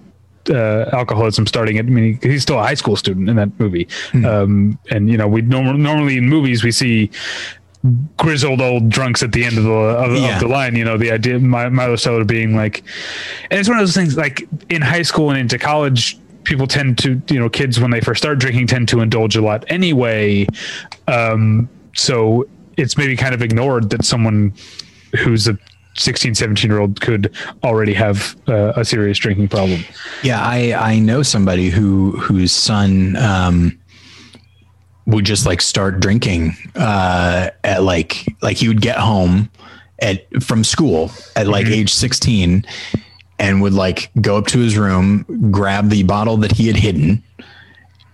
uh, alcoholism starting at. I mean, he's still a high school student in that movie, um, and you know we norm- normally in movies we see grizzled old drunks at the end of the of, Yeah. of the line. You know, the idea My, Milo Teller being like, and it's one of those things like in high school and into college. People tend to, you know, kids when they first start drinking tend to indulge a lot anyway. Um, so it's maybe kind of ignored that someone who's a 16, 17 year old could already have uh, a serious drinking problem. Yeah, I I know somebody who whose son um, would just like start drinking uh, at like like he would get home at from school at like age sixteen and would like go up to his room, grab the bottle that he had hidden,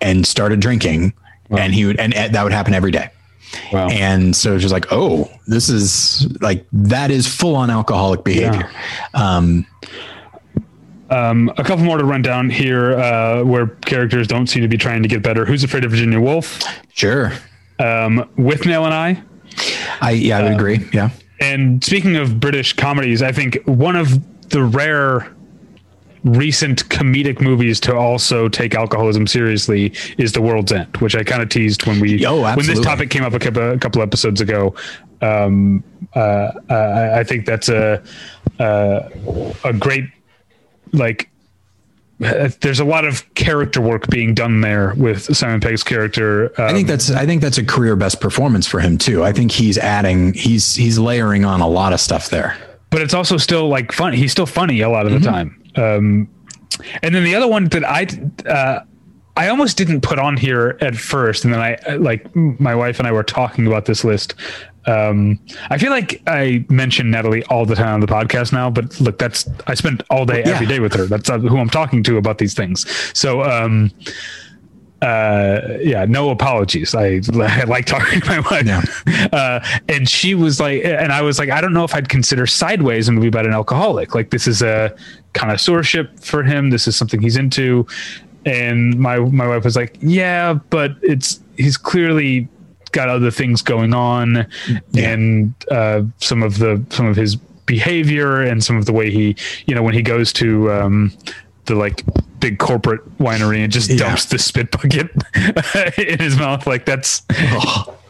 and started drinking, and he would and that would happen every day. Wow. And so it's just like, oh, this is like that is full on alcoholic behavior. Um, Um, a couple more to run down here uh, where characters don't seem to be trying to get better. Who's Afraid of Virginia Woolf? sure. Um, Withnail and I. I yeah, I would agree. Yeah. And speaking of British comedies, I think one of the rare recent comedic movies to also take alcoholism seriously is The World's End, which I kind of teased when we Oh, when this topic came up a couple, a couple episodes ago. Um, uh, I, I think that's a uh, a great like. uh, There's a lot of character work being done there with Simon Pegg's character. I Um, think that's I think that's a career best performance for him too. I think he's adding he's he's layering on a lot of stuff there. but it's also still like fun. He's still funny a lot of the time. Um, and then the other one that I, uh, I almost didn't put on here at first, and then I like my wife and I were talking about this list. Um, I feel like I mention Natalie all the time on the podcast now, but look, that's I spent all day every Yeah. day with her. That's uh, who I'm talking to about these things. So, um, uh, yeah, no apologies. I, I like talking to my wife. Yeah. Uh, and she was like, and I was like, I don't know if I'd consider Sideways a movie about an alcoholic. Like this is a connoisseurship for him. This is something he's into. And my my wife was like, yeah, but it's he's clearly got other things going on, Yeah. and uh, some of the some of his behavior and some of the way he, you know, when he goes to um, the like big corporate winery and just Yeah. dumps the spit bucket in his mouth, like that's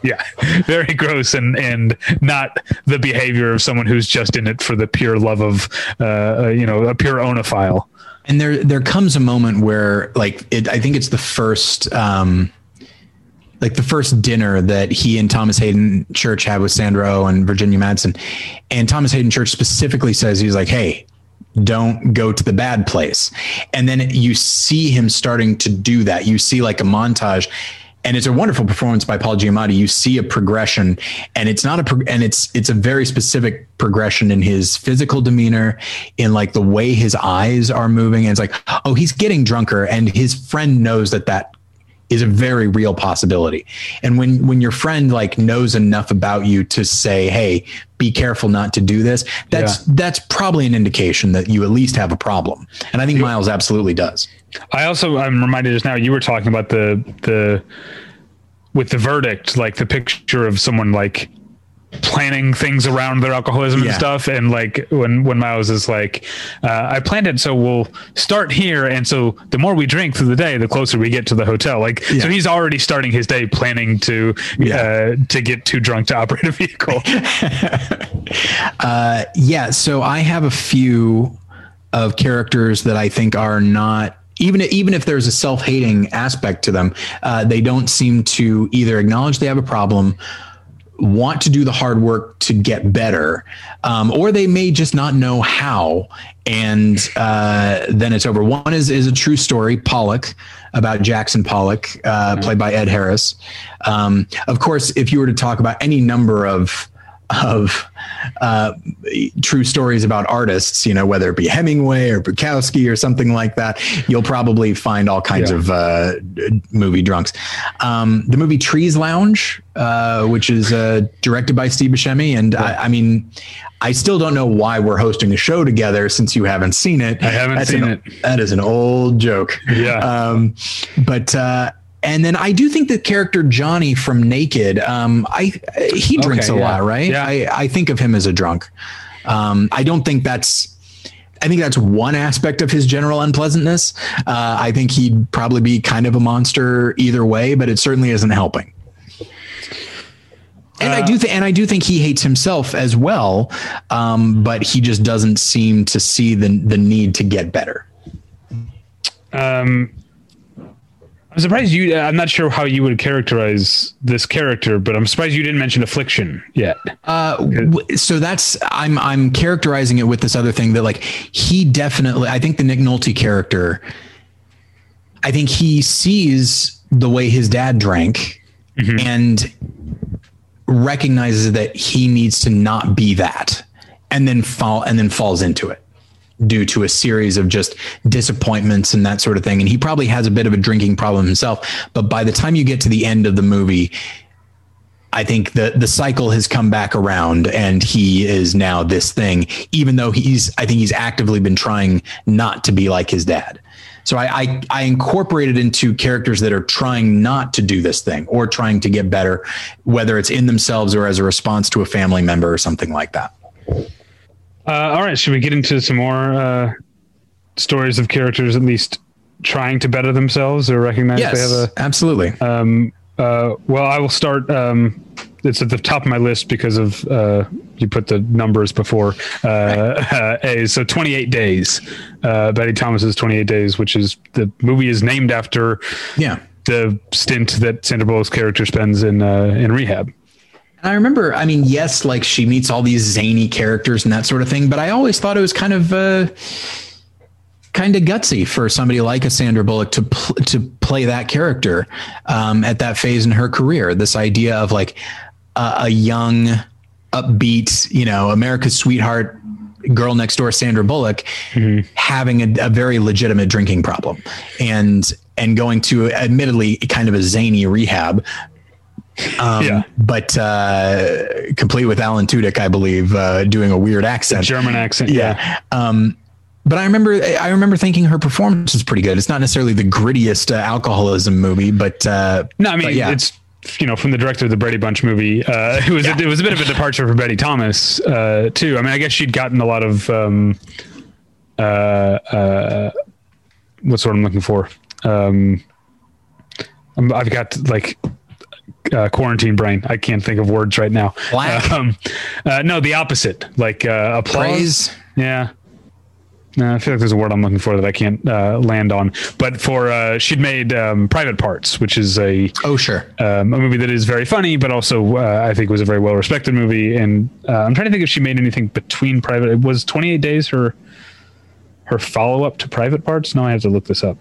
yeah, very gross and and not the behavior of someone who's just in it for the pure love of, uh, uh, you know, a pure oenophile. And there there comes a moment where like it I think it's the first um like the first dinner that he and Thomas Haden Church had with Sandra and Virginia Madsen. And Thomas Haden Church specifically says he's like, "Hey, don't go to the bad place." And then you see him starting to do that. You see like a montage and it's a wonderful performance by Paul Giamatti. You see a progression, and it's not a pro- and it's it's a very specific progression in his physical demeanor, in like the way his eyes are moving. And it's like, oh, he's getting drunker, and his friend knows that that is a very real possibility. And when when your friend like knows enough about you to say, "Hey, be careful not to do this," that's that's probably an indication that you at least have a problem. And I think Miles absolutely does. I also I'm reminded just now you were talking about the the with the verdict, like the picture of someone like planning things around their alcoholism and stuff. And like when when miles is like uh, i planned it so we'll start here and so the more we drink through the day the closer we get to the hotel. Like so he's already starting his day planning to Yeah. uh to get too drunk to operate a vehicle. Yeah, so I have a few of characters that I think are not even even if there's a self-hating aspect to them, uh, they don't seem to either acknowledge they have a problem, want to do the hard work to get better, um, or they may just not know how, and uh, then it's over. One is is a true story, Pollock, about Jackson Pollock, uh, played by Ed Harris. Um, of course, if you were to talk about any number of of uh, true stories about artists, you know, whether it be Hemingway or Bukowski or something like that, you'll probably find all kinds Yeah. of uh, movie drunks. Um, the movie Trees Lounge, uh, which is uh, directed by Steve Buscemi, and I, I mean, I still don't know why we're hosting a show together since you haven't seen it. I haven't That's seen an- it. That is an old joke. Yeah. Um, but uh, and then I do think the character Johnny from Naked, um, I he drinks Okay, a yeah. lot, right? Yeah. I, I think of him as a drunk. Um, I don't think that's. I think that's one aspect of his general unpleasantness. Uh, I think he'd probably be kind of a monster either way, but it certainly isn't helping. And I do think, and I do think he hates himself as well, um, but he just doesn't seem to see the the need to get better. um i'm surprised you i'm not sure how you would characterize this character but i'm surprised you didn't mention affliction yet. Uh, w- so that's I'm I'm characterizing it with this other thing that like he definitely I think the Nick Nolte character I think he sees the way his dad drank and recognizes that he needs to not be that and then fall and then falls into it due to a series of just disappointments and that sort of thing and he probably has a bit of a drinking problem himself but by the time you get to the end of the movie I think the the cycle has come back around and he is now this thing, even though he's I think he's actively been trying not to be like his dad. So I, I I incorporate it into characters that are trying not to do this thing or trying to get better, whether it's in themselves or as a response to a family member or something like that. Uh, all right, should we get into some more uh, stories of characters at least trying to better themselves or recognize they have Yes, a? absolutely. Um, uh, well, I will start. Um, it's at the top of my list because of uh, you put the numbers before uh, uh, A. So 28 days. Uh, Betty Thomas's 28 days, which is the movie is named after yeah. the stint that Sandra Bullock's character spends in uh, in rehab. I remember, I mean, yes, like she meets all these zany characters and that sort of thing, but I always thought it was kind of uh, kind of gutsy for somebody like a Sandra Bullock to pl- to play that character um, at that phase in her career. This idea of like a, a young, upbeat, you know, America's sweetheart girl next door, Sandra Bullock, having a, a very legitimate drinking problem, and and going to admittedly kind of a zany rehab um, Yeah. but uh, complete with Alan Tudyk, I believe, uh, doing a weird accent. German accent. yeah. Um, but I remember, I remember thinking her performance was pretty good. It's not necessarily the grittiest uh, alcoholism movie, but uh, No, I mean yeah. it's you know, from the director of the Brady Bunch movie. Uh, it was a, it was a bit of a departure for Betty Thomas uh, too. I mean, I guess she'd gotten a lot of um, uh, uh, what's what I'm looking for. Um, I've got like uh, quarantine brain. I can't think of words right now. Black? Um, uh, no, the opposite. Like uh, applause. Praise. Yeah. No, I feel like there's a word I'm looking for that I can't uh, land on. But for uh, she'd made um, Private Parts, which is a Oh, sure. um, a movie that is very funny, but also uh, I think was a very well respected movie. And uh, I'm trying to think if she made anything between Private. It was 28 Days her her follow up to Private Parts. No, I have to look this up.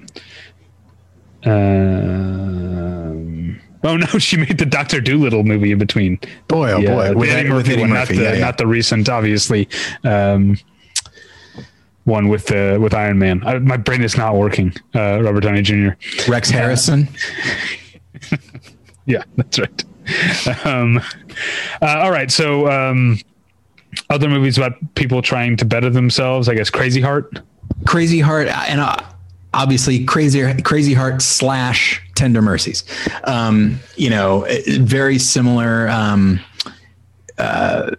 Um, oh no, she made the Doctor Dolittle movie in between. Boy, oh Yeah, boy. With Eddie Murphy, with Eddie one, Murphy. not the yeah, yeah. not the recent, obviously. Um, one with uh, with Iron Man. I, my brain is not working. Uh, Robert Downey Jr. Rex Harrison. Yeah, that's right. um, uh, all right. So, um, other movies about people trying to better themselves. I guess Crazy Heart. Crazy Heart, and uh, obviously Crazy Crazy Heart slash Tender Mercies. Um, you know, very similar um, uh,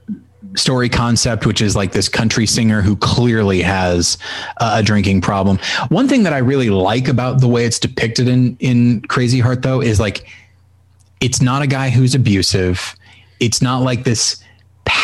story concept, which is like this country singer who clearly has a drinking problem. One thing that I really like about the way it's depicted in in Crazy Heart, though, is like it's not a guy who's abusive. It's not like this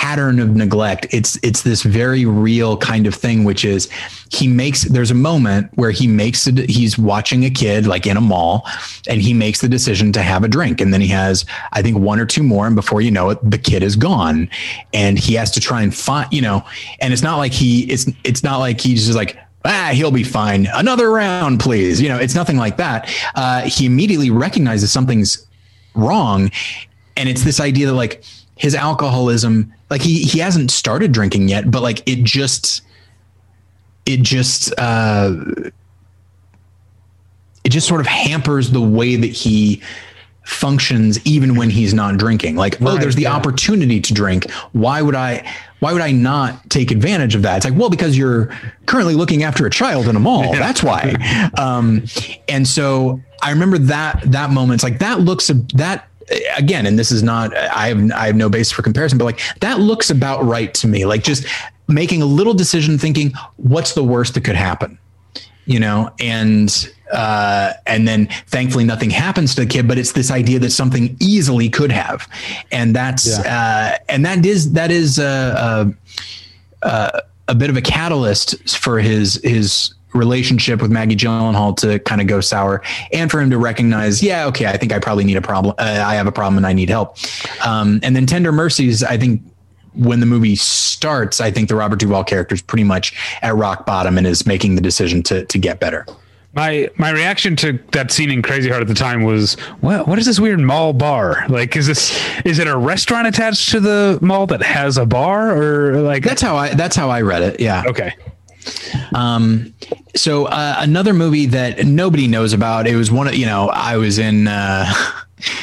pattern of neglect. It's it's this very real kind of thing, which is he makes there's a moment where he makes it he's watching a kid like in a mall and he makes the decision to have a drink. And then he has, I think, one or two more, and before you know it, the kid is gone. And he has to try and find, you know, and it's not like he it's it's not like he's just like ah, he'll be fine. Another round, please. You know, it's nothing like that. Uh, he immediately recognizes something's wrong. And it's this idea that like his alcoholism, like he he hasn't started drinking yet, but like it just it just uh it just sort of hampers the way that he functions even when he's not drinking. Like oh there's the yeah. opportunity to drink. Why would i why would i not take advantage of that? It's like well because you're currently looking after a child in a mall. That's why. Um and so i remember that that moment. It's like that looks that again and this is not i have i have no basis for comparison but like that looks about right to me. Like just making a little decision thinking what's the worst that could happen? You know and uh and then thankfully nothing happens to the kid but it's this idea that something easily could have. And that's uh and that is that is uh, uh uh a bit of a catalyst for his his relationship with Maggie Gyllenhaal to kind of go sour and for him to recognize yeah okay I think I probably need a problem uh, I have a problem and I need help um and then Tender Mercies I think when the movie starts, I think the Robert Duvall character is pretty much at rock bottom and is making the decision to to get better. My my reaction to that scene in Crazy Heart at the time was, what what is this weird mall bar? Like, is this is it a restaurant attached to the mall that has a bar or like? That's how I that's how I read it. Yeah. okay. Um, so uh, another movie that nobody knows about. It was one of you know I was in uh,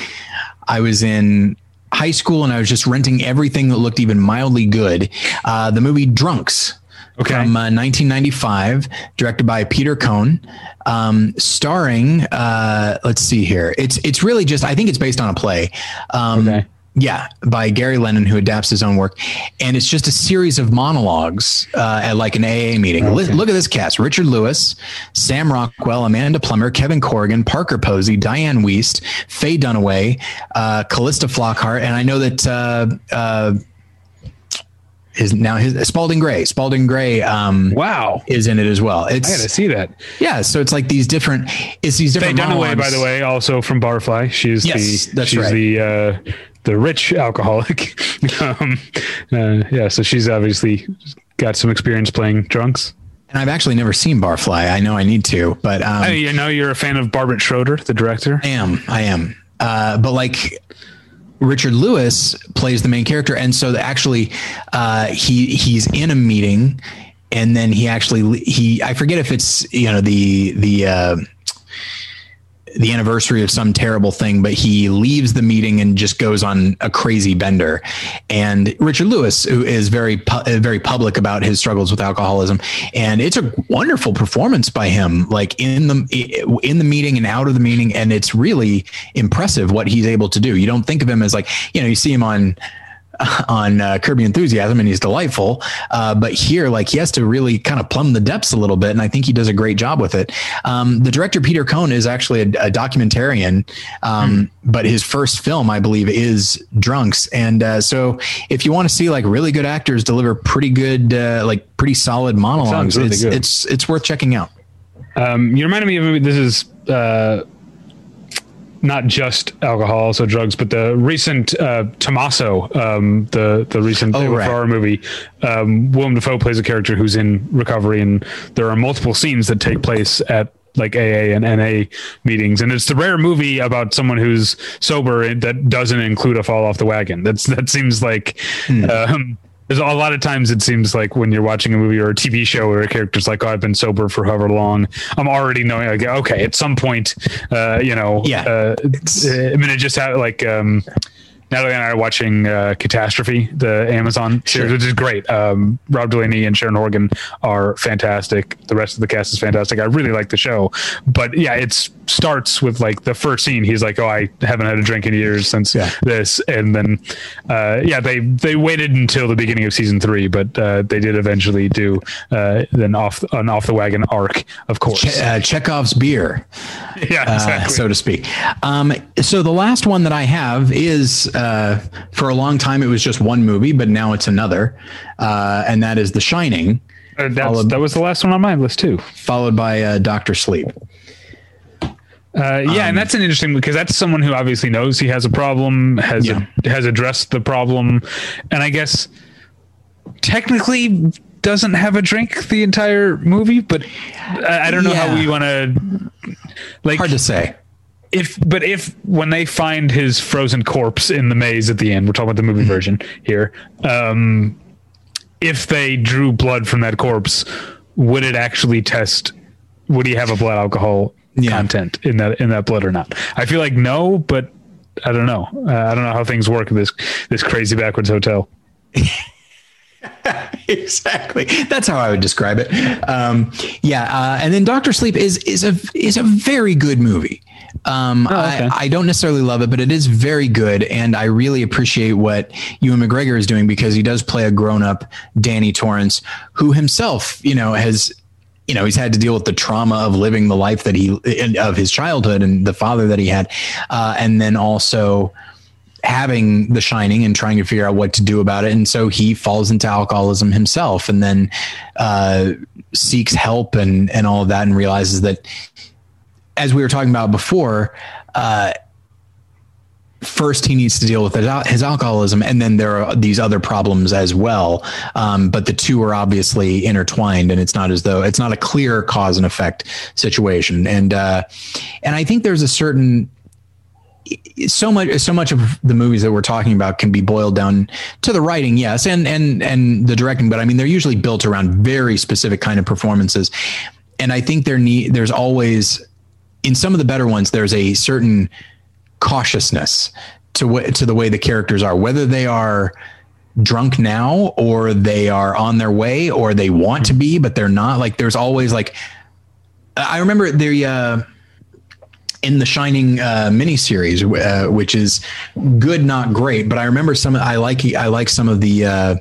I was in high school and I was just renting everything that looked even mildly good. Uh, the movie Drunks. Okay. From uh, 1995, directed by Peter Cohn, um, starring. Uh, let's see here. It's it's really just. I think it's based on a play. Um, Okay. Yeah, by Gary Lennon, who adapts his own work, and it's just a series of monologues uh, at like an AA meeting. Li- Look at this cast: Richard Lewis, Sam Rockwell, Amanda Plummer, Kevin Corrigan, Parker Posey, Dianne Wiest, Faye Dunaway, uh, Calista Flockhart, and I know that uh, uh, his now his Spalding Gray, Spalding Gray, um, Wow. is in it as well. It's I gotta see that. yeah, so it's like these different. It's these different. Faye different. Dunaway, by the way, also from Barfly. She's Yes, the that's she's right. the uh, the rich alcoholic. um, uh, yeah, so she's obviously got some experience playing drunks. And I've actually never seen Barfly. I know I need to, but um, I, I know you're a fan of Barbet Schroeder, the director. I am. I am. Uh, but like Richard Lewis plays the main character, and so the- actually, uh, he he's in a meeting, and then he actually he I forget if it's you know the the. Uh, the anniversary of some terrible thing, but he leaves the meeting and just goes on a crazy bender. And Richard Lewis, who is very pu- uh, very public about his struggles with alcoholism, and it's a wonderful performance by him, like in the in the meeting and out of the meeting, and it's really impressive what he's able to do. You don't think of him as like you know you see him on on uh, Curb Your Enthusiasm, and he's delightful. Uh, but here, like he has to really kind of plumb the depths a little bit, and I think he does a great job with it. Um, the director Peter Cohn is actually a, a documentarian, um, mm. but his first film, I believe, is Drunks. And uh, so, if you want to see like really good actors deliver pretty good, uh, like pretty solid monologues, really it's, it's, it's worth checking out. Um, you reminded me of this is uh, not just alcohol, also drugs, but the recent uh, Tommaso, um, the the recent oh, right. Ferrara movie, um, Willem Dafoe plays a character who's in recovery, and there are multiple scenes that take place at like AA and NA meetings, and it's the rare movie about someone who's sober that doesn't include a fall off the wagon. That's that seems like. Hmm. Um, there's a lot of times it seems like when you're watching a movie or a TV show where a character's like, "Oh, I've been sober for however long," I'm already knowing like, okay, at some point, uh, you know, yeah, uh, I mean, it just had like. Um, Natalie and I are watching uh, Catastrophe, the Amazon series, sure. which is great. Um, Rob Delaney and Sharon Horgan are fantastic. The rest of the cast is fantastic. I really like the show, but yeah, it starts with like the first scene. He's like, "Oh, I haven't had a drink in years since yeah. this," and then uh, yeah, they they waited until the beginning of season three, but uh, they did eventually do uh, then off an off the wagon arc, of course. Che- uh, Chekhov's beer, yeah, uh, exactly. so to speak. Um, so the last one that I have is uh, for a long time it was just one movie, but now it's another, uh, and that is The Shining. Uh, followed, that was the last one on my list too. Followed by uh, Doctor Sleep. Uh, yeah, um, and that's an interesting because that's someone who obviously knows he has a problem, has yeah. a, has addressed the problem, and I guess technically doesn't have a drink the entire movie. But I, I don't know yeah. how we want to like. Hard to say if but if when they find his frozen corpse in the maze at the end, we're talking about the movie mm-hmm. version here. Um, if they drew blood from that corpse, would it actually test? Would he have a blood alcohol yeah. content in that in that blood or not? I feel like no, but I don't know. Uh, I don't know how things work in this this crazy backwards hotel. exactly. That's how I would describe it. Um, yeah, uh, and then Doctor Sleep is is a is a very good movie. Um, oh, okay. I, I, don't necessarily love it, but it is very good, and I really appreciate what Ewan McGregor is doing because he does play a grown-up Danny Torrance, who himself, you know, has you know he's had to deal with the trauma of living the life that he of his childhood and the father that he had uh, and then also having the shining and trying to figure out what to do about it. And so he falls into alcoholism himself and then uh, seeks help and and all of that and realizes that as we were talking about before, uh, first he needs to deal with his alcoholism and then there are these other problems as well. Um, but the two are obviously intertwined and it's not as though it's not a clear cause and effect situation. And uh, and i think there's a certain so much so much of the movies that we're talking about can be boiled down to the writing yes and and and the directing but i mean they're usually built around very specific kind of performances and i think there need there's always in some of the better ones, there's a certain cautiousness to w- to the way the characters are, whether they are drunk now or they are on their way or they want to be but they're not. Like there's always like I remember the uh, in the Shining uh, miniseries, uh, which is good, not great, but I remember some. I like I like some of the. Uh,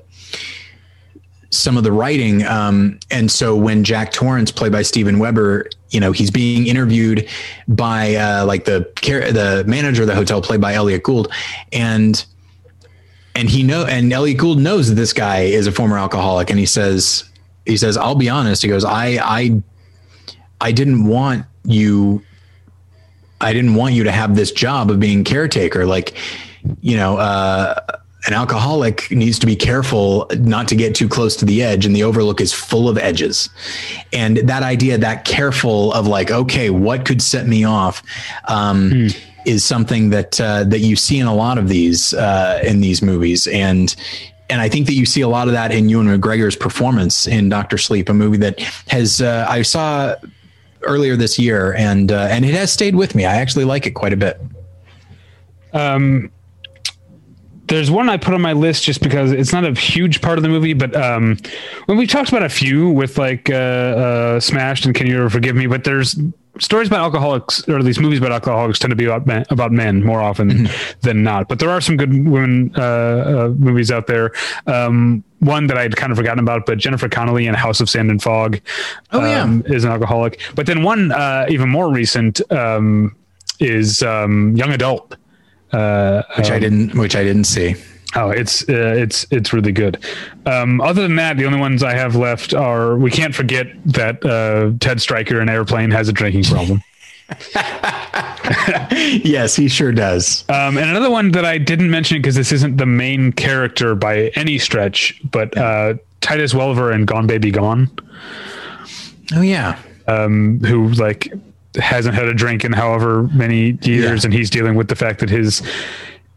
some of the writing. Um, and so when Jack Torrance, played by Steven Weber, you know, he's being interviewed by uh, like the the manager of the hotel, played by Elliott Gould, and and he know and Elliott Gould knows that this guy is a former alcoholic, and he says he says I'll be honest. He goes I I I didn't want you. I didn't want you to have this job of being caretaker. Like, you know, uh, an alcoholic needs to be careful not to get too close to the edge and the overlook is full of edges and that idea that careful of like okay what could set me off um, mm. is something that uh, that you see in a lot of these uh, in these movies and and I think that you see a lot of that in Ewan McGregor's performance in Doctor Sleep, a movie that has uh, I saw earlier this year, and uh, and it has stayed with me. I actually like it quite a bit. Um, there's one I put on my list just because it's not a huge part of the movie, but um, when we talked about a few with like uh, uh, Smashed and Can You Ever Forgive Me, but there's stories about alcoholics, or at least movies about alcoholics, tend to be about men, about men more often mm-hmm. than not. But there are some good women uh, uh, movies out there. Um, one that I'd kind of forgotten about, but Jennifer Connelly in House of Sand and Fog oh, um, yeah. is an alcoholic. But then one uh, even more recent um, is um, Young Adult uh, which um, I didn't, which I didn't see. Oh, it's uh, it's it's really good. Um, other than that, the only ones I have left are we can't forget that uh, Ted Striker in Airplane has a drinking problem. yes, he sure does. Um, and another one that I didn't mention because this isn't the main character by any stretch, but uh, Titus Welliver and Gone Baby Gone. Oh yeah. Um, who like hasn't had a drink in however many years, yeah. and he's dealing with the fact that his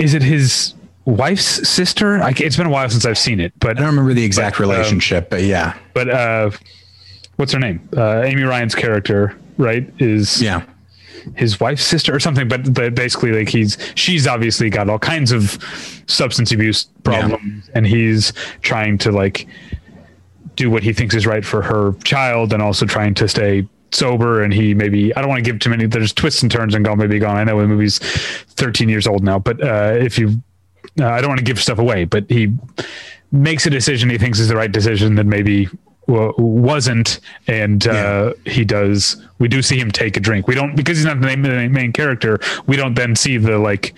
is it his wife's sister? I, it's been a while since I've seen it, but I don't remember the exact but, um, relationship. Um, but yeah, but uh, what's her name? Uh, Amy Ryan's character, right? Is yeah his wife's sister or something but but basically like he's she's obviously got all kinds of substance abuse problems yeah. and he's trying to like do what he thinks is right for her child and also trying to stay sober and he maybe I don't want to give too many there's twists and turns and Gone Baby Gone. I know the movie's 13 years old now, but uh, if you uh, I don't want to give stuff away, but he makes a decision he thinks is the right decision that maybe w- wasn't and uh, yeah. he does we do see him take a drink. We don't because he's not the main, the main character, we don't then see the like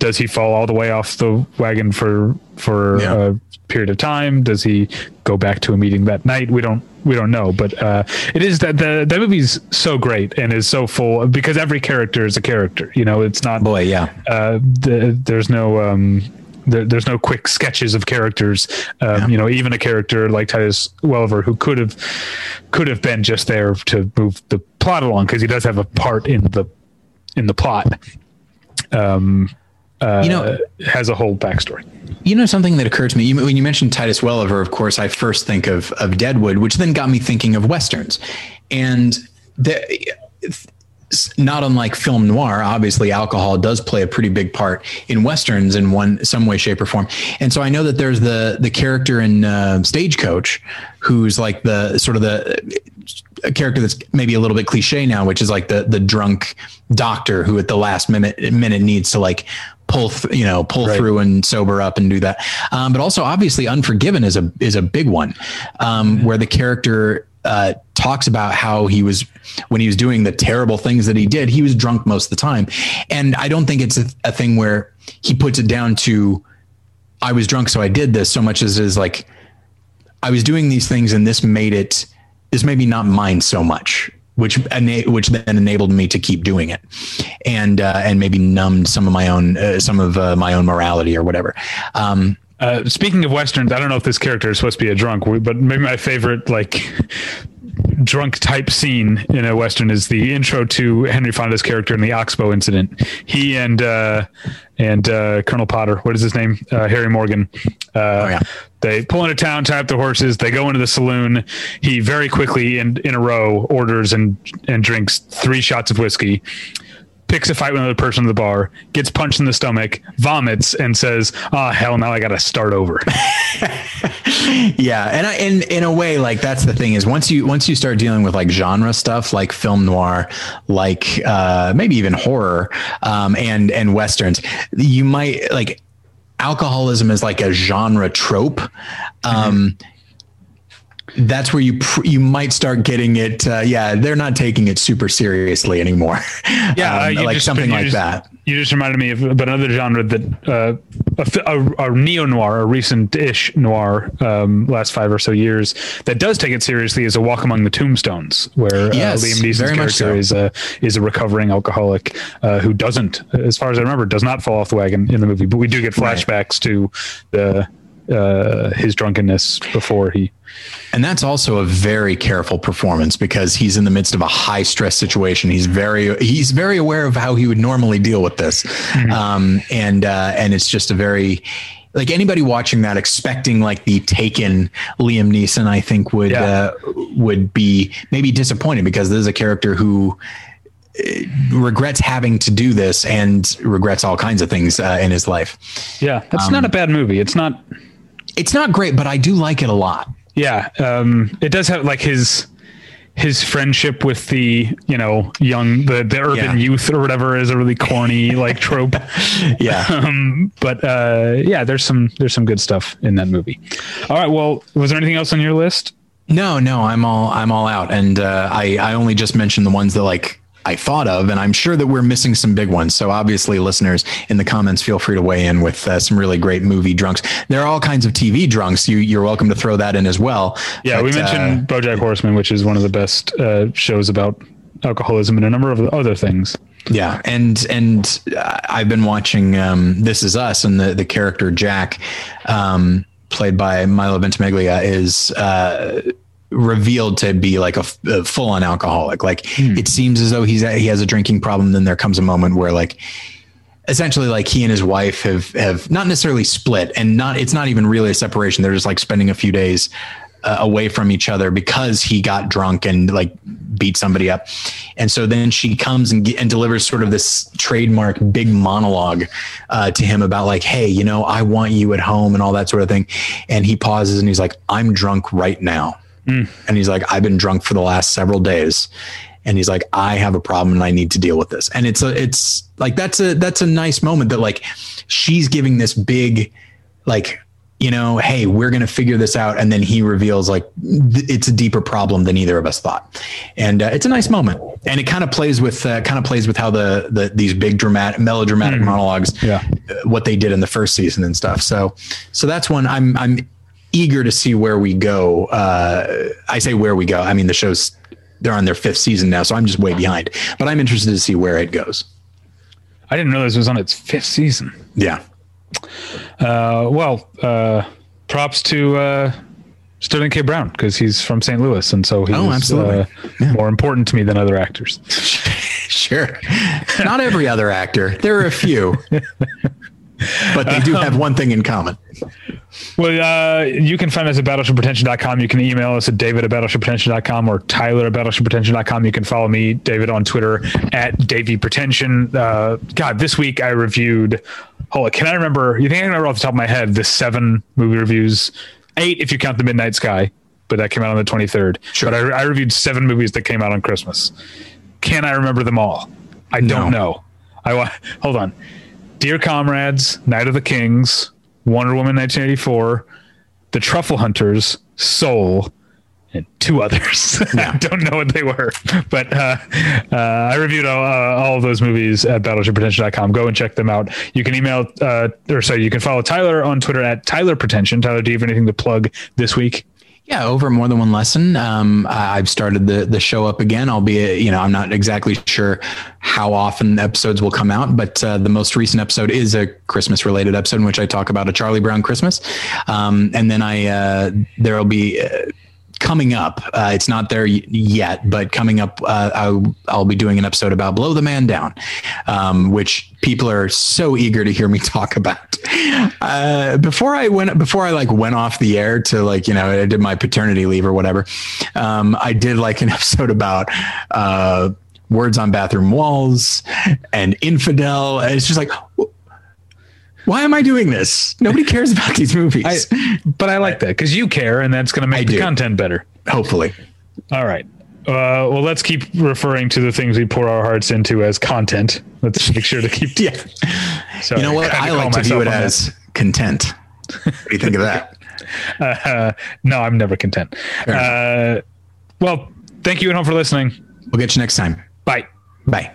does he fall all the way off the wagon for for yeah. a period of time? Does he go back to a meeting that night? We don't we don't know, but uh, it is that the that movie's so great and is so full because every character is a character. You know, it's not boy, yeah. Uh, the, there's no um, there, there's no quick sketches of characters. Um, yeah. You know, even a character like Titus Welliver, who could have could have been just there to move the plot along because he does have a part in the in the plot. Um, uh, you know, has a whole backstory. You know something that occurred to me when you mentioned Titus Welliver. Of course, I first think of of Deadwood, which then got me thinking of westerns, and the, not unlike film noir, obviously alcohol does play a pretty big part in westerns in one some way, shape, or form. And so I know that there's the the character in uh, Stagecoach, who's like the sort of the a character that's maybe a little bit cliche now, which is like the the drunk doctor who at the last minute minute needs to like pull th- you know pull right. through and sober up and do that um, but also obviously unforgiven is a is a big one um, mm-hmm. where the character uh, talks about how he was when he was doing the terrible things that he did he was drunk most of the time and i don't think it's a, a thing where he puts it down to i was drunk so i did this so much as is like i was doing these things and this made it this maybe not mine so much which which then enabled me to keep doing it, and uh, and maybe numbed some of my own uh, some of uh, my own morality or whatever. Um, uh, speaking of westerns, I don't know if this character is supposed to be a drunk, but maybe my favorite like drunk type scene in a western is the intro to Henry Fonda's character in the Oxbow incident. He and uh, and uh, Colonel Potter, what is his name? Uh, Harry Morgan. Uh, oh, yeah. They pull into town, tie up the horses. They go into the saloon. He very quickly, in in a row, orders and and drinks three shots of whiskey picks a fight with another person in the bar, gets punched in the stomach, vomits, and says, "Oh hell, now I got to start over." yeah, and I, in in a way, like that's the thing is once you once you start dealing with like genre stuff, like film noir, like uh, maybe even horror, um, and and westerns, you might like alcoholism is like a genre trope. Um, mm-hmm that's where you pr- you might start getting it. Uh, yeah, they're not taking it super seriously anymore. Yeah, um, uh, like just, something like just, that. You just reminded me of but another genre that uh, a, a, a neo noir, a recent-ish noir, um, last five or so years that does take it seriously is a Walk Among the Tombstones, where uh, yes, Liam Neeson's character so. is a is a recovering alcoholic uh, who doesn't, as far as I remember, does not fall off the wagon in the movie. But we do get flashbacks right. to the uh, his drunkenness before he. And that's also a very careful performance because he's in the midst of a high stress situation. He's very he's very aware of how he would normally deal with this, mm-hmm. um, and uh, and it's just a very like anybody watching that expecting like the taken Liam Neeson, I think would Yeah. uh, would be maybe disappointed because this is a character who uh, regrets having to do this and regrets all kinds of things uh, in his life. Yeah, that's Um, not a bad movie. It's not. It's not great, but I do like it a lot. Yeah, um, it does have like his his friendship with the you know young the the urban Yeah. youth or whatever is a really corny like trope. Yeah. Um, but uh, yeah, there's some there's some good stuff in that movie. All right. Well, was there anything else on your list? No, no, I'm all I'm all out, and uh, I I only just mentioned the ones that like I thought of, and I'm sure that we're missing some big ones. So obviously, listeners in the comments, feel free to weigh in with uh, some really great movie drunks. There are all kinds of TV drunks. You you're welcome to throw that in as well. Yeah, we But, uh, mentioned BoJack Horseman, which is one of the best uh, shows about alcoholism and a number of other things. Yeah, and and uh, I've been watching um, This Is Us, and the the character Jack, um, played by Milo Ventimiglia, is uh, revealed to be like a full on alcoholic. Like it seems as though he's he has a drinking problem. Then there comes a moment where like essentially like he and his wife have have not necessarily split and not it's not even really a separation they're just like spending a few days uh, away from each other because he got drunk and like beat somebody up and so then she comes and, and delivers sort of this trademark big monologue uh, to him about like hey you know i want you at home and all that sort of thing and he pauses and he's like i'm drunk right now and he's like i've been drunk for the last several days. And he's like i have a problem and i need to deal with this. And it's a it's like that's a that's a nice moment that like she's giving this big like you know hey we're going to figure this out. And then he reveals like th- it's a deeper problem than either of us thought. And uh, it's a nice moment. And it kind of plays with uh, kind of plays with how the the these big dramatic melodramatic monologues Yeah. uh, what they did in the first season and stuff. So so that's one i'm i'm eager to see where we go uh i say where we go i mean the show's they're on their fifth season now so i'm just way behind but i'm interested to see where it goes I didn't realize it was on its fifth season. yeah Uh, well, uh, props to uh, Sterling K. Brown because he's from St. Louis, and so he's Oh, absolutely. uh, more important to me than other actors. Sure. Not every other actor. There are a few. but they do have one thing in common. Well, uh, you can find us at battleshippretension.com. You can email us at david at battleshippretension.com or tyler at battleshippretension.com. You can follow me, David, on Twitter at Davy Pretension. Uh, God, this week I reviewed, hold on, can I remember, you think I can remember off the top of my head, the seven movie reviews, eight if you count The Midnight Sky, but that came out on the 23rd. Sure. But I, I reviewed seven movies that came out on Christmas. Can I remember them all? I don't No. know. I hold on. Dear Comrades, Night of the Kings, Wonder Woman 1984, The Truffle Hunters, Soul, and two others. I don't know what they were, but uh, uh, I reviewed all, uh, all of those movies at battleshippretension.com. Go and check them out. You can email, uh, or sorry, you can follow Tyler on Twitter at Tyler Pretension. Tyler, do you have anything to plug this week? Yeah, over more than one lesson. Um, I've started the the show up again. Albeit, you know, I'm not exactly sure how often episodes will come out, but uh, the most recent episode is a Christmas related episode in which I talk about a Charlie Brown Christmas. Um, and then I uh, there'll be. Uh, Coming up, uh, it's not there yet, but coming up, uh, I'll, I'll be doing an episode about "Blow the Man Down," um, which people are so eager to hear me talk about. Uh, before I went, before I like went off the air to like you know I did my paternity leave or whatever, um, I did like an episode about uh, words on bathroom walls and infidel. And it's just like. Wh- Why am I doing this? Nobody cares about these movies. But I like that because you care, and that's going to make the do. content better. Hopefully. All right. Uh, well, let's keep referring to the things we pour our hearts into as content. Let's make sure to keep. Yeah. Sorry, You know what? I like to view it on that. as content. What do you think of that? Uh, no, I'm never content. Uh, well, thank you at home for listening. We'll get you next time. Bye. Bye.